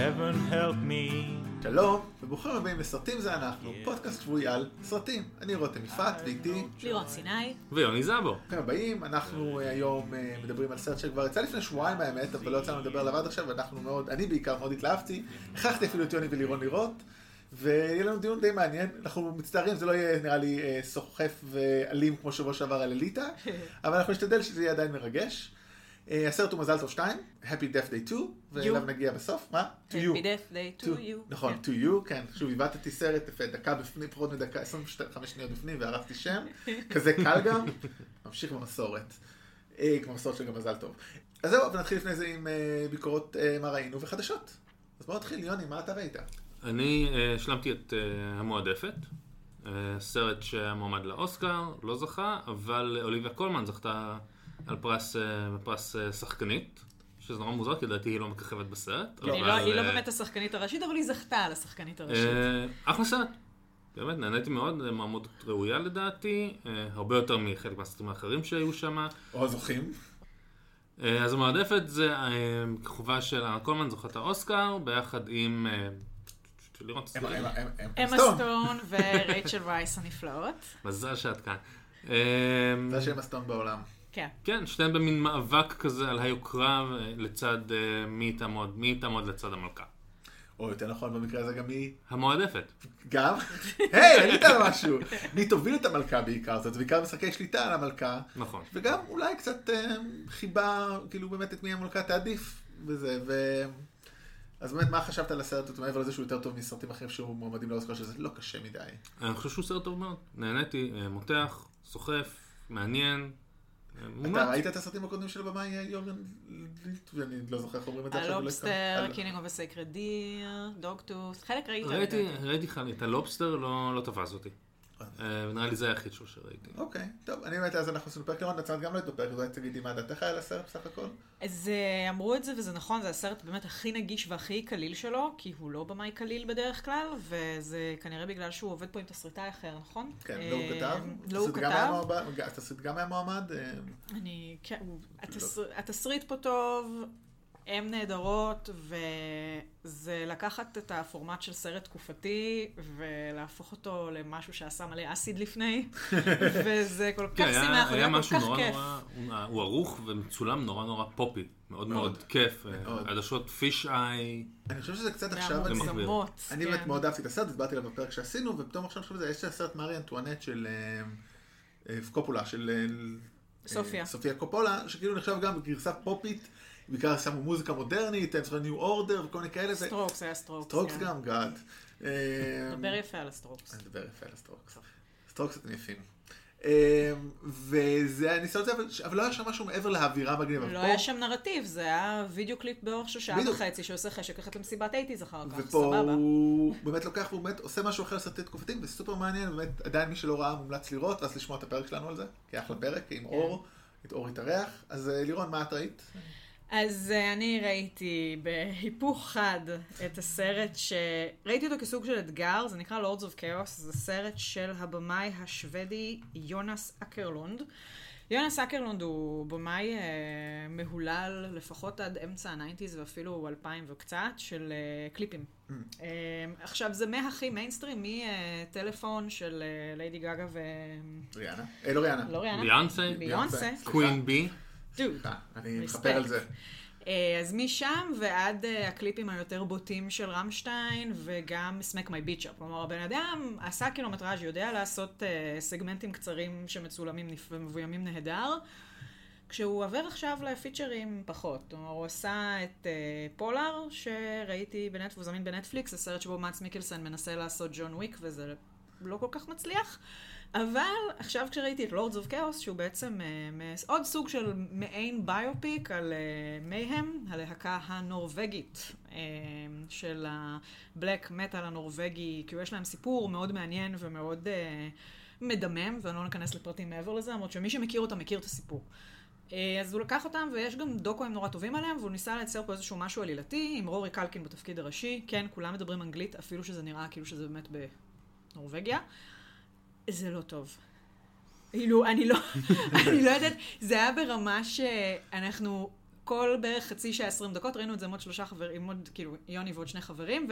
heaven help me. שלום, וברוכים הבאים לסרטים זה אנחנו, פודקאסט שבועי על סרטים. אני רותם יפעת, ואיתי, לירון סיני. ויוני זאבו. ברוכים הבאים. אנחנו אה, היום אה, מדברים על סרט שכבר יצא לפני שבועיים האמת, אבל לא יצא לנו לדבר עליו עד עכשיו, ואנחנו מאוד, אני בעיקר מאוד התלהבתי. הכרחתי אפילו את יוני ולירון לראות, ויהיה לנו דיון די מעניין. אנחנו מצטערים, זה לא יהיה נראה לי אה, סוחף ואלים כמו שבוע שעבר על אליטה, אבל אנחנו נשתדל שזה יהיה עדיין מרגש. אה, הסרט הוא מזל טוב 2, Happy Death Day 2, ואליו נגיע בסוף. מה? To you. Happy Death Day to you. נכון, כן. to you, כן. שוב, עיוותתי סרט, יפה, דקה בפנים, פחות מדקה, 25 שניות בפנים, וערכתי שם. כזה קל גם. ממשיך במסורת. אה, כמו מסורת של גם מזל טוב. אז זהו, ונתחיל לפני זה עם אה, ביקורות אה, מה ראינו וחדשות. אז בוא נתחיל, יוני, מה אתה ראית? אני אה, השלמתי את אה, המועדפת. אה, סרט שהיה מועמד לאוסקר, לא זכה, אבל אוליביה קולמן זכתה על פרס, אה, פרס אה, שחקנית, שזה נורא מוזר, כי לדעתי היא לא מככבת בסרט. היא אבל, לא- היא לא אה, באמת השחקנית הראשית, אבל היא זכתה על השחקנית הראשית. אחלה סרט. באמת, נהניתי מאוד, מעמודות ראויה לדעתי, הרבה יותר מחלק מהסרטים האחרים שהיו שם. או הזוכים. אז המועדפת זה כחובה של אנה קולמן, זוכת האוסקר, ביחד עם... אמה- סטון. סטון ורייצ'ל וייס הנפלאות. מזל שאת כאן. זה השם הסטון בעולם. כן. כן, שתיהן במין מאבק כזה על היוקרה אה, לצד אה, מי תעמוד, מי תעמוד לצד המלכה. או יותר נכון, במקרה הזה גם מי... המועדפת. גם? היי, ענית על משהו. מי תוביל את המלכה בעיקר, זאת בעיקר משחקי שליטה על המלכה. נכון. וגם אולי קצת אה, חיבה, כאילו באמת את מי המלכה תעדיף וזה, ו... אז באמת, מה חשבת על הסרט, הזה, מעבר לזה שהוא יותר טוב מסרטים אחרים שהוא מועמדים לאוסקר, שזה לא קשה מדי. אני חושב שהוא סרט טוב מאוד. נהניתי, אה, מותח, סוחף, מעניין. אה, אתה. ראית את הסרטים הקודמים של הבמאי יורגוס לנ, ואני לא זוכר איך אומרים את זה עכשיו. הלובסטר. Killing of a Sacred Deer, Dogtooth, חלק ראית. ראיתי. ראיתי חלק, את הלובסטר לא לא תפס אותי. אה, נראה לי זה היחיד שלו שראיתי. אוקיי, טוב, אני באמת, אז אנחנו עשינו פרק לראות, נצרת גם לא הייתה פרק, אז אולי תגידי מה דעתך על הסרט בסך הכל? אז אה, אמרו את זה, וזה נכון, זה הסרט באמת הכי נגיש והכי קליל שלו, כי הוא לא במאי קליל בדרך כלל, וזה כנראה בגלל שהוא עובד פה עם תסריטאי אחר, נכון? כן, לא הוא אה, כתב. לא הוא כתב. התסריט גם היה מועמד. אני, כן, הוא- לא. התסר- התסריט פה טוב, הן נהדרות, וזה לקחת את הפורמט של סרט תקופתי, ולהפוך אותו למשהו שעשה מלא אסיד לפני, וזה כל כן, כך היה- שימח, היה כל משהו כך נורא כיף. נורא, הוא- הוא ערוך ומצולם נורא נורא פופי. מאוד מאוד. מאוד כיף. אה. עדשות פיש איי. אני חושב שזה קצת עכשיו... אני- מהמוגזמות, אני כן. באמת מאוד אהבתי את הסרט, הסברתי עליו בפרק שעשינו, ופתאום עכשיו חושב על זה, יש את הסרט מארי אנטואנט של אה, אה, קופולה, של סופיה. סופיה קופולה, שכאילו נחשב גם בגרסה פופית, בעיקר שמו מוזיקה מודרנית, אני זוכר New Order וכל מיני כאלה, סטרוקס, היה סטרוקס. סטרוקס כן. גם, גאד. דבר יפה על הסטרוקס. אני מדבר יפה על הסטרוקס. סטרוקס אתם יפים. אה, וזה הניסיון הזה, אבל- אבל לא היה שם משהו מעבר לאווירה מגניבה. לא היה שם נרטיב, זה היה וידאו קליפ באורך של שעה. וחצי, שעושה חשק ללכת למסיבת אייטיז אחר כך, ופה סבבה. הוא באמת לוקח והוא באמת עושה משהו אחר סרטי תקופתיים, וסופר מעניין, באמת עדיין מי שלא ראה מומלץ לראות, ואז לשמוע את הפרק שלנו על זה, כי אחלה פרק, עם אור, את אור התארח. אז אה, לירון, מה את ראית? אז אה, אני ראיתי בהיפוך חד את הסרט שראיתי אותו כסוג של אתגר, זה נקרא Lords of Chaos, זה סרט של הבמאי השוודי יונס אקרלונד. יונס אקרלונד הוא במאי אה, מהולל לפחות עד אמצע הניינטיז ואפילו 2000 וקצת של אה, קליפים. אה, עכשיו זה מהכי מיינסטרים, מטלפון של אה, ליידי גגה ו... ריאנה? אה, לא ריאנה. לא ריאנה? ביונסה. סליחה. קווין בי. דוד. אה, אני. מכפר על זה. אה, אז משם ועד אה, הקליפים היותר בוטים של רמשטיין וגם סמק מי ביצ'אפ. כלומר, הבן אדם עשה קילומטראז', יודע לעשות סגמנטים קצרים שמצולמים ומבוימים נהדר. כשהוא עובר עכשיו לפיצ'רים פחות. כלומר, הוא עשה את Polar, שראיתי בנט, והוא זמין בנטפליקס, זה סרט שבו מאץ מיקלסון מנסה לעשות ג'ון וויק, וזה לא כל כך מצליח. אבל עכשיו כשראיתי את Lords of Chaos, שהוא בעצם אה, מ- עוד סוג של מעין ביופיק על מייהם, הלהקה הנורבגית אה, של הבלק מטאל הנורבגי, כאילו יש להם סיפור מאוד מעניין ומאוד אה, מדמם, ואני לא ניכנס לפרטים מעבר לזה, למרות שמי שמכיר אותם מכיר את הסיפור. אה, אז הוא לקח אותם, ויש גם דוקואים נורא טובים עליהם, והוא ניסה לייצר פה איזשהו משהו עלילתי, עם רורי קלקין בתפקיד הראשי. כן, כולם מדברים אנגלית, אפילו שזה נראה כאילו שזה באמת בנורבגיה. זה לא טוב. כאילו, אני לא, אני לא יודעת, זה היה ברמה שאנחנו כל בערך חצי שעה, עשרים דקות, ראינו את זה עם עוד שלושה חברים, עם עוד, כאילו, יוני ועוד שני חברים,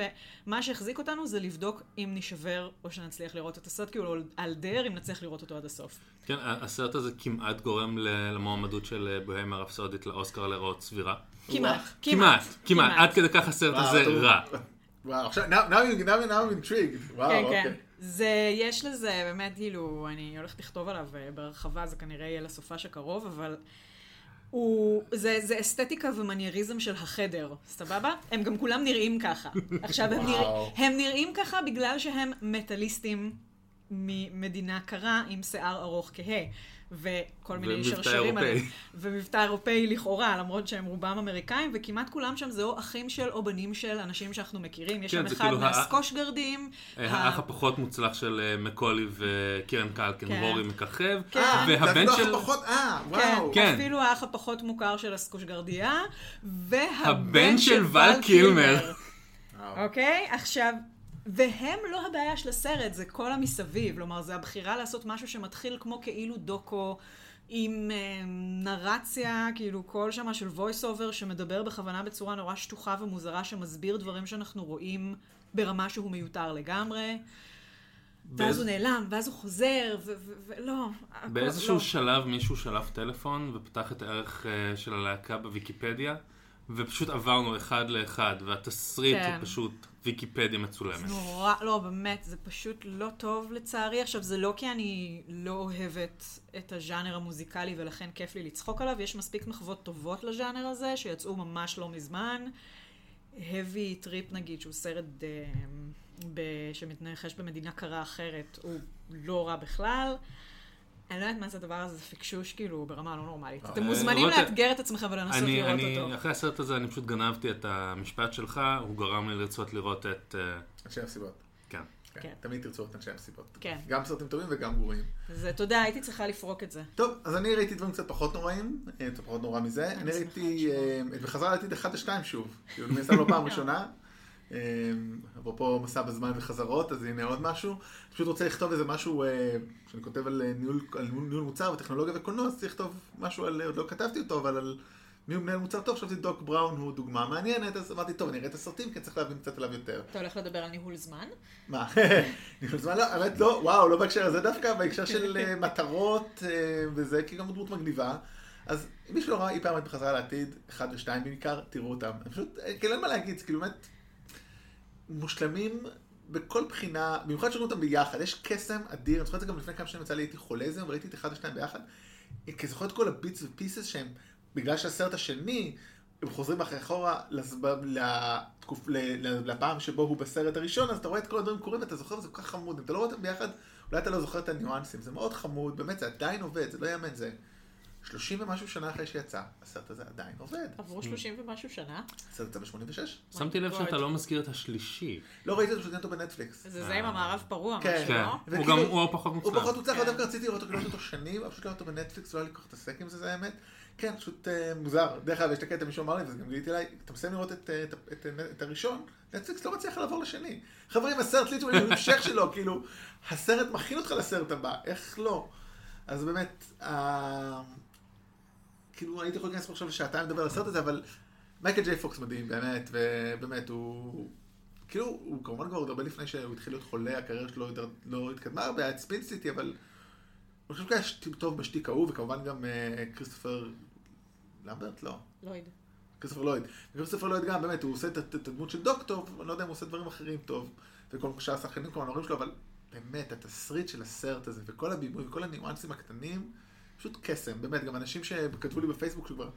ומה שהחזיק אותנו זה לבדוק אם נשבר או שנצליח לראות את הסרט, כאילו, על דרך, אם נצליח לראות אותו עד הסוף. כן, הסרט הזה כמעט גורם למועמדות של בוהמה רפסודית לאוסקר לראות סבירה. כמעט, כמעט, כמעט, עד כדי כך הסרט הזה רע. וואו, עכשיו, now I'm intrigued, וואו, כן, אוקיי. זה, יש לזה, באמת, כאילו, אני הולכת לכתוב עליו אה, בהרחבה, זה כנראה יהיה לסופש הקרוב, אבל הוא, זה, זה אסתטיקה ומנייריזם של החדר, סבבה? הם גם כולם נראים ככה. עכשיו, הם, נרא, הם נראים ככה בגלל שהם מטאליסטים ממדינה קרה עם שיער ארוך כהה. וכל מיני שרשרים עליהם. ומבטא אירופאי לכאורה, למרות שהם רובם אמריקאים, וכמעט כולם שם זה או אחים של או בנים של אנשים שאנחנו מכירים. יש כן, שם אחד כאילו מהסקוש גרדים. האח הפחות מוצלח של אה, מקולי וקרן קלקן, כן. רורי מככב. כן. והבן זה של... אפילו הפחות, אה, כן, וואו. כן. אפילו האח הפחות מוכר של הסקוש גרדיה, והבן הבן של ול ול קילמר. אוקיי? עכשיו, והם לא הבעיה של הסרט, זה כל המסביב. כלומר, זה הבחירה לעשות משהו שמתחיל כמו כאילו דוקו. עם אה, נרציה, כאילו קול שמה של voice over שמדבר בכוונה בצורה נורא שטוחה ומוזרה, שמסביר דברים שאנחנו רואים ברמה שהוא מיותר לגמרי. ואז הוא נעלם, ואז הוא חוזר, ולא. באיזשהו לא. שלב מישהו שלף טלפון ופתח את הערך אה, של הלהקה בוויקיפדיה, ופשוט עברנו אחד לאחד, והתסריט כן. הוא פשוט ויקיפדיה מצולמת. נורא, לא, באמת, זה פשוט לא טוב לצערי. עכשיו, זה לא כי אני לא אוהבת את הז'אנר המוזיקלי ולכן כיף לי לצחוק עליו, יש מספיק מחוות טובות לז'אנר הזה, שיצאו ממש לא מזמן. heavy trip נגיד, שהוא סרט אה, ב... שמתרחש במדינה קרה אחרת, הוא לא רע בכלל. אני לא יודעת מה זה הדבר הזה, זה פיקשוש כאילו ברמה לא נורמלית. אתם אה, מוזמנים לאתגר את עצמכם ולנסות לראות אני, אותו. אחרי הסרט הזה אני פשוט גנבתי את המשפט שלך, הוא גרם לי לרצות לראות את... אה, אנשי המסיבות. כן. כן. כן. תמיד תרצו את אנשי המסיבות. כן. גם סרטים טובים וגם גרועים. זה, תודה, הייתי צריכה לפרוק את זה. טוב, אז אני ראיתי דברים קצת פחות נוראים, אה, קצת פחות נורא מזה. אני ראיתי. אה, בחזרה לעתיד 1 ו-2 שוב. כאילו, אני עושה לו פעם ראשונה. אה, אפרופו מסע בזמן וחזרות, אז הנה עוד משהו. אני פשוט רוצה לכתוב איזה משהו, אה, שאני כותב על אה, ניהול, על ניהול מוצר וטכנולוגיה וקולנוע, אז צריך לכתוב משהו על, עוד לא כתבתי אותו, אבל על מי הוא מנהל מוצר טוב, חשבתי דוק בראון הוא דוגמה מעניינת, אז אמרתי, טוב, אני אראה את הסרטים, כי צריך להבין קצת עליו יותר. אתה הולך לדבר על ניהול זמן? מה? ניהול זמן לא, האמת לא, וואו, לא בהקשר הזה דווקא, בהקשר של אה, מטרות אה, וזה, כי גם דמות מגניבה. אז אם מישהו לא ראה אי פעם את בחזרה לעתיד, אחד ושתיים בעיקר, תראו אותם. פשוט, אה, כאילו אין מה להגיד, זה כאילו באמת מושלמים בכל בחינה, במיוחד שראו אותם ביחד, יש קסם אדיר, אני זוכר את זה גם לפני כמה שנים יצא לי, הייתי חולה זה, וראיתי את אחד ושתיים ביחד, כי זוכר את כל הביטס ופיסס שהם, בגלל שהסרט השני, הם חוזרים אחרי אחורה לתקופ, לפעם שבו הוא בסרט הראשון, אז אתה רואה את כל הדברים קורים ואתה זוכר, וזה כל כך חמוד. אם אתה לא רואה אותם ביחד, אולי אתה לא זוכר את הניואנסים. זה מאוד חמוד, באמת, זה עדיין עובד, זה לא יאמן, זה 30 ומשהו שנה אחרי שיצא, הסרט הזה עדיין עובד. עברו 30 ומשהו שנה. הסרט יצא ב-86? שמתי לב God. שאתה לא מזכיר את השלישי. לא ראיתי אותו, פשוט אותו בנטפליקס. זה זה עם המערב פרוע, כן. משהו, כן, לא? הוא גם, הוא פחות הוא מוצלח. פחות מוצלח, כן. אבל דווקא רציתי לראות אותו, אותו שנים, אבל פשוט לראות אותו בנטפליקס, לא היה לי כל כך להתעסק עם זה, זה האמת. כן, פשוט אה, מוזר. דרך אגב, יש את הקטע, מישהו אמר לי, וזה גם גיליתי אליי, אתה מסיים לראות את, אה, את, את, את, את הראשון, נטפליקס לא מצליח לעבור לשני. חברים, הסרט ליטרלי הוא המשך שלו, כאילו, הסרט מכין אותך לסרט הבא, איך לא? אז באמת, אה, כאילו, הייתי יכול להיכנס פה עכשיו לשעתיים לדבר על הסרט הזה, אבל מייקל ג'יי פוקס מדהים, באמת, ובאמת, הוא... כאילו, הוא כמובן כבר עוד הרבה לפני שהוא התחיל להיות חולה, הקריירה שלו לא התקדמה הרבה, היה את Spin City, אבל אני חושב שהוא היה טוב בשטיק ההוא, וכמובן גם אה, כריסטופר למברט? לא. לויד. כריסטופר לויד. וכריסטופר לויד גם, באמת, הוא עושה את- הדמות של דוק טוב, אני לא יודע אם הוא עושה דברים אחרים טוב, וכל שאר השחקנים כמובן ההורים שלו, אבל באמת, התסריט של הסרט הזה, וכל הבימוי, וכל הניואנסים הקטנים, פשוט קסם, באמת, גם אנשים שכתבו לי בפייסבוק שכבר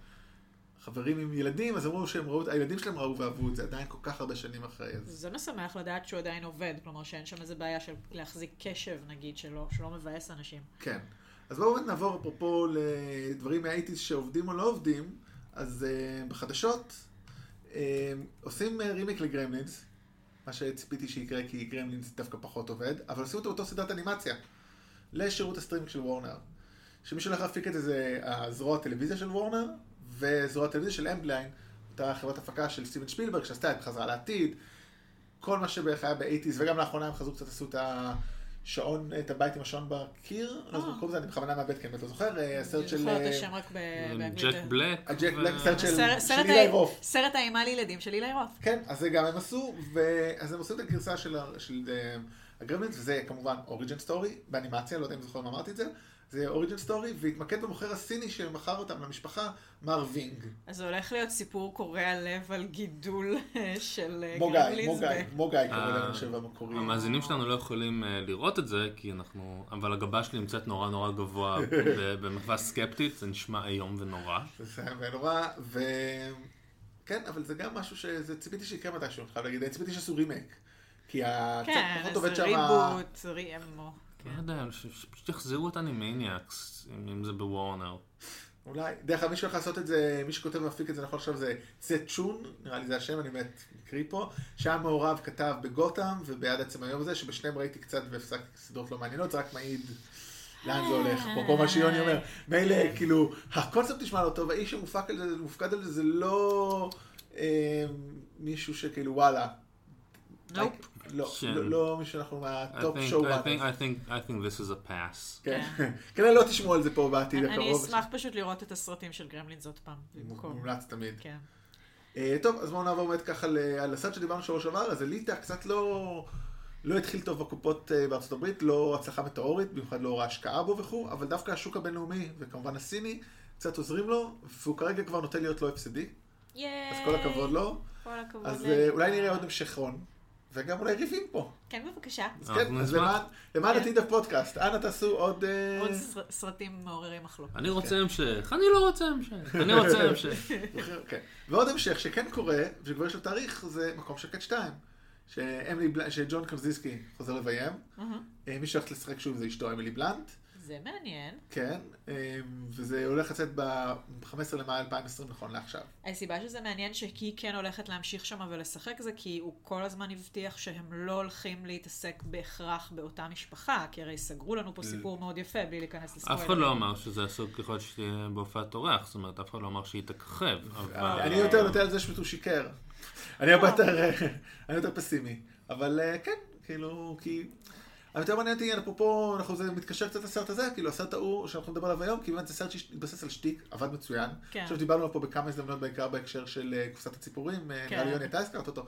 חברים עם ילדים, אז אמרו שהם ראו, הילדים שלהם ראו ואהבו את זה עדיין כל כך הרבה שנים אחרי, אז זה משמח לדעת שהוא עדיין עובד, כלומר שאין שם איזה בעיה של להחזיק קשב, נגיד, שלא שלא מבאס אנשים. כן. אז בואו באמת נעבור אפרופו לדברים מהאייטיז שעובדים או לא עובדים. אז uh, בחדשות uh, עושים uh, רימייק לגרמלינס, מה שציפיתי שיקרה כי גרמלינס דווקא פחות עובד, אבל עושים אותו באותו סדרת אנימציה, לשירות הסטרימינג של וורנר. שמי שהולך להפיק את זה זה הזרוע הטלוויזיה של וורנר, וזרוע הטלוויזיה של אמבליין, אותה חברת הפקה של סטיבן שפילברג שעשתה את חזרה לעתיד, כל מה שבערך היה באייטיז, וגם לאחרונה הם חזרו קצת עשו את שעון, את הבית עם השעון בקיר, לא זוכר קוראים לזה, אני בכוונה מאבד, כי אני באמת לא זוכר, אה, הסרט של... אני זוכרת את השם רק באנגלית. ג'ק בלק. הג'ק ו- בלק, סרט של אילי רוט. סרט האימה לילדים של אילי רוט. כן, אז זה גם הם עשו, ואז הם עשו את הגרסה של, אה, הגרמלינס, וזה כמובן origin story, באנימציה, לא יודע אם זוכר אם אמרתי את זה, זה origin story, והתמקד במוכר הסיני שמכר אותם למשפחה, מר וינג. אז זה הולך להיות סיפור קורע לב על גידול אה, של אה, ב- כמו גיא קורא אה, להם, אני חושב, המקורי. המאזינים שלנו לא יכולים לראות את זה, כי אנחנו... אבל הגבה שלי נמצאת נורא נורא גבוה במחווה סקפטית, זה נשמע איום ונורא. זה נורא, ו... כן, אבל זה גם משהו שזה, ציפיתי שיקרה מתישהו, אני חייב להגיד, ציפיתי שעשו רימייק. כי ה... קצת כן, פחות עובד שם... ריבוט, ריאמו. לא יודע, שפשוט יחזירו את אנימניאקס, אם אם זה בוורנר. אולי, דרך אגב, מי שהולך לעשות את זה, מי שכותב ומפיק את זה נכון עכשיו זה צה צ'ון, נראה לי זה השם, אני באמת מקריא פה, שהיה מעורב, כתב בגותם וביד עצם היום הזה, שבשניהם ראיתי קצת והפסקתי סדרות לא מעניינות, זה רק מעיד לאן זה הולך, אפרופו מה שיוני אומר, מילא, כאילו, הקונספט נשמע לא טוב, האיש שמופקד על זה, מופקד על זה, זה לא אה, מישהו שכאילו וואלה. נופ. לא, כן. לא, לא מישהו שאנחנו מה-top show I think- runners. I think- I think this is a pass. כן, כנראה לא תשמעו על זה פה בעתיד אני הקרוב. אשמח פשוט לראות את הסרטים של גרמלינס עוד פעם. מומלץ תמיד. כן. אה, טוב, אז בואו נעבור באמת ככה על הסרט שדיברנו שבוע שעבר, אז אליטה קצת לא... לא התחיל טוב בקופות אה, בארצות הברית, לא הצלחה מטאורית, במיוחד לאור ההשקעה בו וכו', אבל דווקא השוק הבינלאומי, וכמובן הסיני, קצת עוזרים לו, והוא כרגע כבר נוטה להיות לא הפסדי, אז כל הכבוד לו. כל הכבוד. אז. אה, אולי נראה עוד המשכון, וגם אולי ריבים פה. כן, בבקשה. אז כן, אז. למען- כן. עתיד הפודקאסט, אנא תעשו עוד... אה, עוד סר- סרטים מעוררי מחלוקת. אני רוצה המשך, אני לא רוצה המשך, אני רוצה המשך. כן. ועוד המשך שכן קורה, שכבר יש לו תאריך, זה מקום של קט 2. שאמילי בלנט, שג'ון קרזיסקי חוזר לביים. אה, מי שהולך לשחק שוב זה אשתו אמילי בלנט. זה מעניין. כן. אה, וזה הולך לצאת ב-15 למאי 2020 נכון לעכשיו. הסיבה שזה מעניין שהיא כן הולכת להמשיך שם ולשחק זה כי הוא כל הזמן הבטיח שהם לא הולכים להתעסק בהכרח באותה משפחה, כי הרי סגרו לנו פה סיפור מאוד יפה בלי להיכנס לספוילר. אף אחד לא אמר שזה אסור ככל שתהיה בהופעת אורח, זאת אומרת, אף אחד לא אמר שהיא תככב. אני יותר נוטה על זה שהוא שיקר. אני הרבה יותר, אה, אני יותר פסימי. אבל אה, כן, כאילו, כי... אבל יותר מעניין אותי, אפרופו, אנחנו זה מתקשר קצת לסרט הזה, כאילו הסרט ההוא שאנחנו נדבר עליו היום, כי באמת זה סרט שהתבסס על שטיק, עבד מצוין. כן. עכשיו דיברנו עליו פה בכמה הזדמנויות, בעיקר בהקשר של אה, קופסת הציפורים, אה, כן. נראה לי יוני, אתה הזכרת אותו.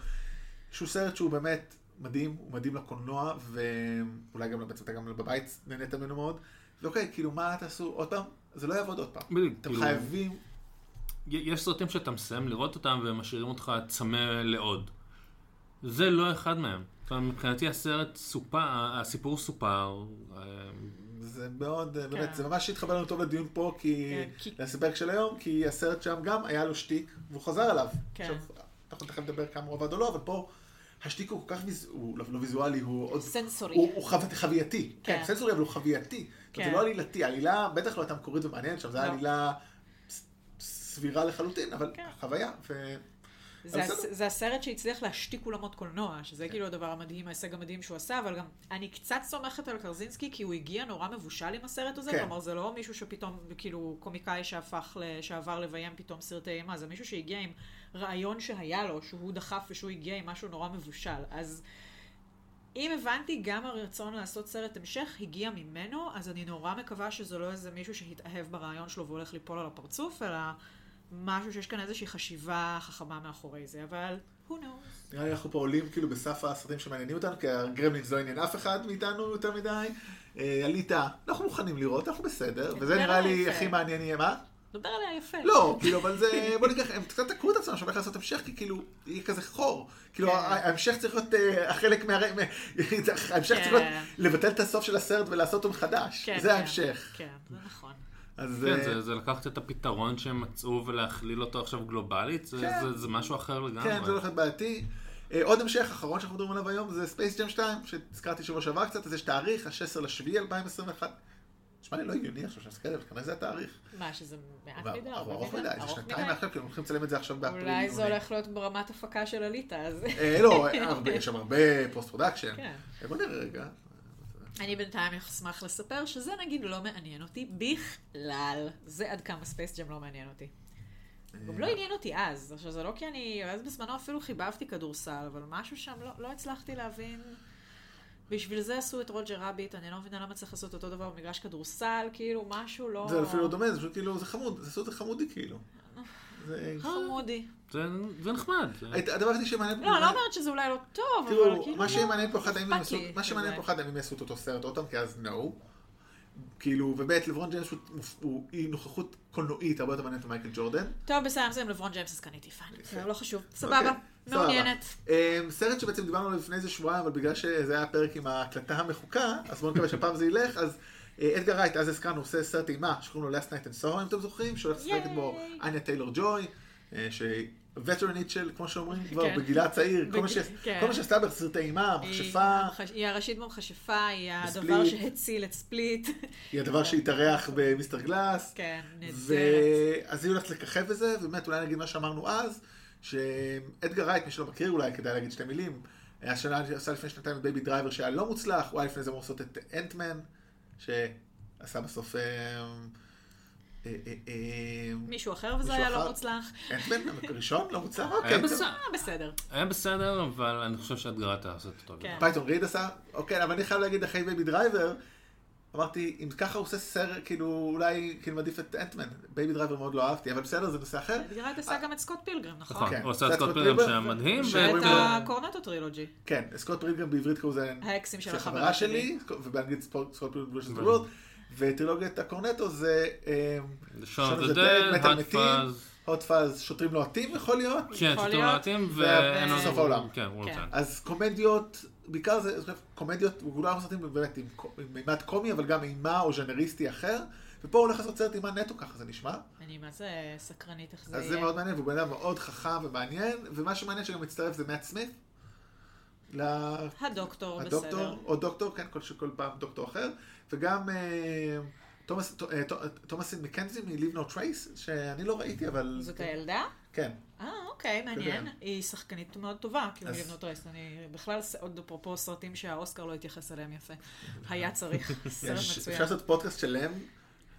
שהוא סרט שהוא באמת מדהים, הוא מדהים לקולנוע, ואולי גם בעצם אתה גם בבית נהנית ממנו מאוד. ואוקיי, כאילו מה תעשו עוד פעם? זה לא יעבוד עוד פעם. בדיוק, אתם כאילו- חייבים יש סרטים שאתה מסיים לראות אותם והם משאירים אותך צמא לעוד. זה לא אחד מהם. מבחינתי הסרט סופר, הסיפור סופר. אה, זה מאוד, כן. באמת, זה ממש התחבר לנו טוב לדיון פה, כי, כן, כי- לסיפק של היום, כי הסרט שם גם היה לו שטיק, והוא חזר עליו. כן. עכשיו, אנחנו תכף נדבר כמה הוא עבד או לא, אבל פה השטיק הוא כל כך, ויז... הוא לא, לא ויזואלי, הוא עוד... sensory. הוא, הוא חו... חווייתי. כן. כן. sensory, אבל הוא חווייתי. כן. זה לא עלילתי, העלילה בטח לא הייתה מקורית ומעניינת שם, זה היה לא. עלילה ס- סבירה לחלוטין, אבל כן. חוויה. ו... זה, הס. זה הסרט שהצליח להשתיק אולמות קולנוע, שזה כאילו הדבר המדהים, ההישג המדהים שהוא עשה, אבל גם אני קצת סומכת על קרזינסקי, כי הוא הגיע נורא מבושל עם הסרט הזה, כן. כלומר זה לא מישהו שפתאום, כאילו, קומיקאי שהפך, שעבר לביים פתאום סרטי אימה, זה מישהו שהגיע עם רעיון שהיה לו, שהוא דחף ושהוא הגיע עם משהו נורא מבושל. אז אם הבנתי, גם הרצון לעשות סרט המשך הגיע ממנו, אז אני נורא מקווה שזה לא איזה מישהו שהתאהב ברעיון שלו והולך ליפול על הפרצוף, אלא משהו שיש כאן איזושהי חשיבה חכמה מאחורי זה, אבל who knows. נראה לי אנחנו פה עולים כאילו בסף הסרטים שמעניינים אותנו, כי הגרמלינס לא עניין אף אחד מאיתנו יותר מדי. אה, עליתה, אנחנו מוכנים לראות, אנחנו בסדר, וזה נראה לי. הכי מעניין יהיה, מה? דבר עליה יפה. לא, כאילו, אבל זה, בוא ניקח, הם קצת תקעו את עצמם שהולך לעשות המשך, כי כאילו, יהיה כזה חור. כאילו, כן. ההמשך צריך להיות אה, החלק מה... ההמשך צריך להיות כן. לבטל את הסוף של הסרט ולעשות אותו מחדש. כן, זה ההמשך. כן, זה נכון. אז... כן, אה, זה, זה לקחת את הפתרון שהם מצאו ולהכליל אותו עכשיו גלובלית, זה, כן. זה, זה משהו אחר לגמרי. כן, זה הולך להיות בעייתי. אה, עוד המשך אחרון שאנחנו מדברים עליו היום זה ספייס ג'ם 2, שהזכרתי שבוע שעבר קצת, אז יש תאריך, ה-16 לשביעי 2021. נשמע לי לא הגיוני עכשיו שאני מסתכל עליו, כנראה זה התאריך. מה, שזה מעט מדי, ארוך מדי? מדי, זה שנתיים? מעכשיו, כי הם הולכים לצלם את זה עכשיו באפריל. אולי זה. הולך להיות ברמת הפקה של אליטה, אז... אה, לא, יש שם הרבה post production. כן. בוא נראה רגע. אני בינתיים אשמח לספר שזה נגיד לא מעניין אותי בכלל. זה עד כמה ספייס ג'ם לא מעניין אותי. גם לא עניין אותי אז, עכשיו זה לא כי אני, אז בזמנו אפילו חיבבתי כדורסל, אבל משהו שם לא, לא הצלחתי להבין בשביל זה עשו את רוג'ר רביט, אני לא מבינה למה צריך לעשות אותו דבר במגרש כדורסל, כאילו, משהו לא... זה אפילו לא דומה, זה פשוט כאילו, זה חמוד, זה עשו את זה חמודי כאילו. זה... חמודי. זה נחמד. הדבר היחידי שמעניין פה... לא, אני לא אומרת שזה אולי לא טוב, אבל תראו, כאילו... מה לא שמעניין פה אחד, האם הם אכפת יעשו, לי מה שמעניין מזה. פה אחד, הם יעשו את אותו סרט עוד פעם, כי אז נו. כאילו, ובטח לברון ג'יימס הוא- נוכחות קולנועית הרבה יותר מעניינת ממייקל ג'ורדן. טוב, בסדר, זה עם לברון ג'יימס, אז קניתי. זה לא חשוב. אוקיי, סבבה. מעוניינת. אמ, סרט שבעצם דיברנו עליו לפני איזה שבועיים, אבל בגלל שזה היה פרק עם ההקלטה המחוקה, אז בואו נקווה שהפעם זה ילך, אז אה, אדגר רייט, אז הזכרנו, עושה סרט אימה, שקוראים לו Last Night in Soho, אם אתם זוכרים, שהולך לשחק בו. אניה טיילור ג'וי, אה, שהיא וטרנית של, כמו שאומרים, כבר כן. בגילה צעיר, כל מה בג- ש- כן. כל מה שעשתה בסרטי אימה, מכשפה, היא הראשית במכשפה, היא הדבר. שהציל את ספליט. היא הדבר שהתארח במיסטר גלאס. כן, נהדרת. ואז היא הולכת לככב בזה, ובאמת אולי נגיד מה שאמרנו אז, שאדגר רייט, מי שלא מכיר אולי, כדאי להגיד שתי מילים, השנה עשה לפני שנתיים את בייבי דרייבר שהיה לא מוצלח, הוא היה לפני זה אמור לעשות את אנטמן, שעשה בסוף... אה, אה, אה, מישהו אחר וזה היה? לא מוצלח. אנטמן הראשון לא מוצלח? אוקיי. בסדר. בסדר. היה בסדר, אבל אני חושב שאדגר רייט היה עושה אותו כן. פייתון ריד עשה? אוקיי, אבל אני חייב להגיד אחרי בייבי דרייבר, אמרתי, אם ככה הוא עושה סרט, כאילו, אולי כאילו מעדיף את אנטמן. בייבי דרייבר מאוד לא אהבתי, אבל בסדר, זה נושא אחר. אדגר רייט עשה גם את סקוט פילגרם, נכון? נכון, כן. הוא עשה את סקוט פילגרם פילגרם, שהיה מדהים, ש- ואת אומרים ה Cornetto trilogy. כן, סקוט פילגרים בעברית קראו זה האקסים של של החברה חברה שלי. ובאנגלית סקוט the נכון. world, וטרילוגיית הקורנטו זה Dead, Dead, מטאל Hot Fuzz, שוטרים לוהטים יכול להיות, כן, שוטרים. מעטים, ו- ואין סוף העולם. כן, הוא כן. אז קומדיות, בעיקר זה, זאת אומרת, קומדיות, כולם סרטים באמת עם עם מימד קומי, אבל גם אימה או ז'אנריסטי אחר, ופה הוא הולך לעשות סרט אימה נטו, ככה זה נשמע. אני מה זה סקרנית איך זה אז יהיה. זה מאוד מעניין, והוא בן אדם מאוד חכם ומעניין, ומה שמעניין שגם מצטרף זה מאט סמית. ל- הדוקטור, הדוקטור, בסדר. או דוקטור, כן, כל, כל פעם דוקטור אחר, וגם אה, תומאס, ת- אה, תומאסין מקנזי מ-Leave No Trace, שאני לא ראיתי, אבל... זאת הילדה? כן. אה, אוקיי, מעניין. יודע. היא שחקנית מאוד טובה, כאילו אז- לבנות רייס. אני בכלל, עוד אפרופו סרטים שהאוסקר לא התייחס אליהם יפה. היה צריך. סרט מצוין. אפשר לעשות פודקאסט שלם,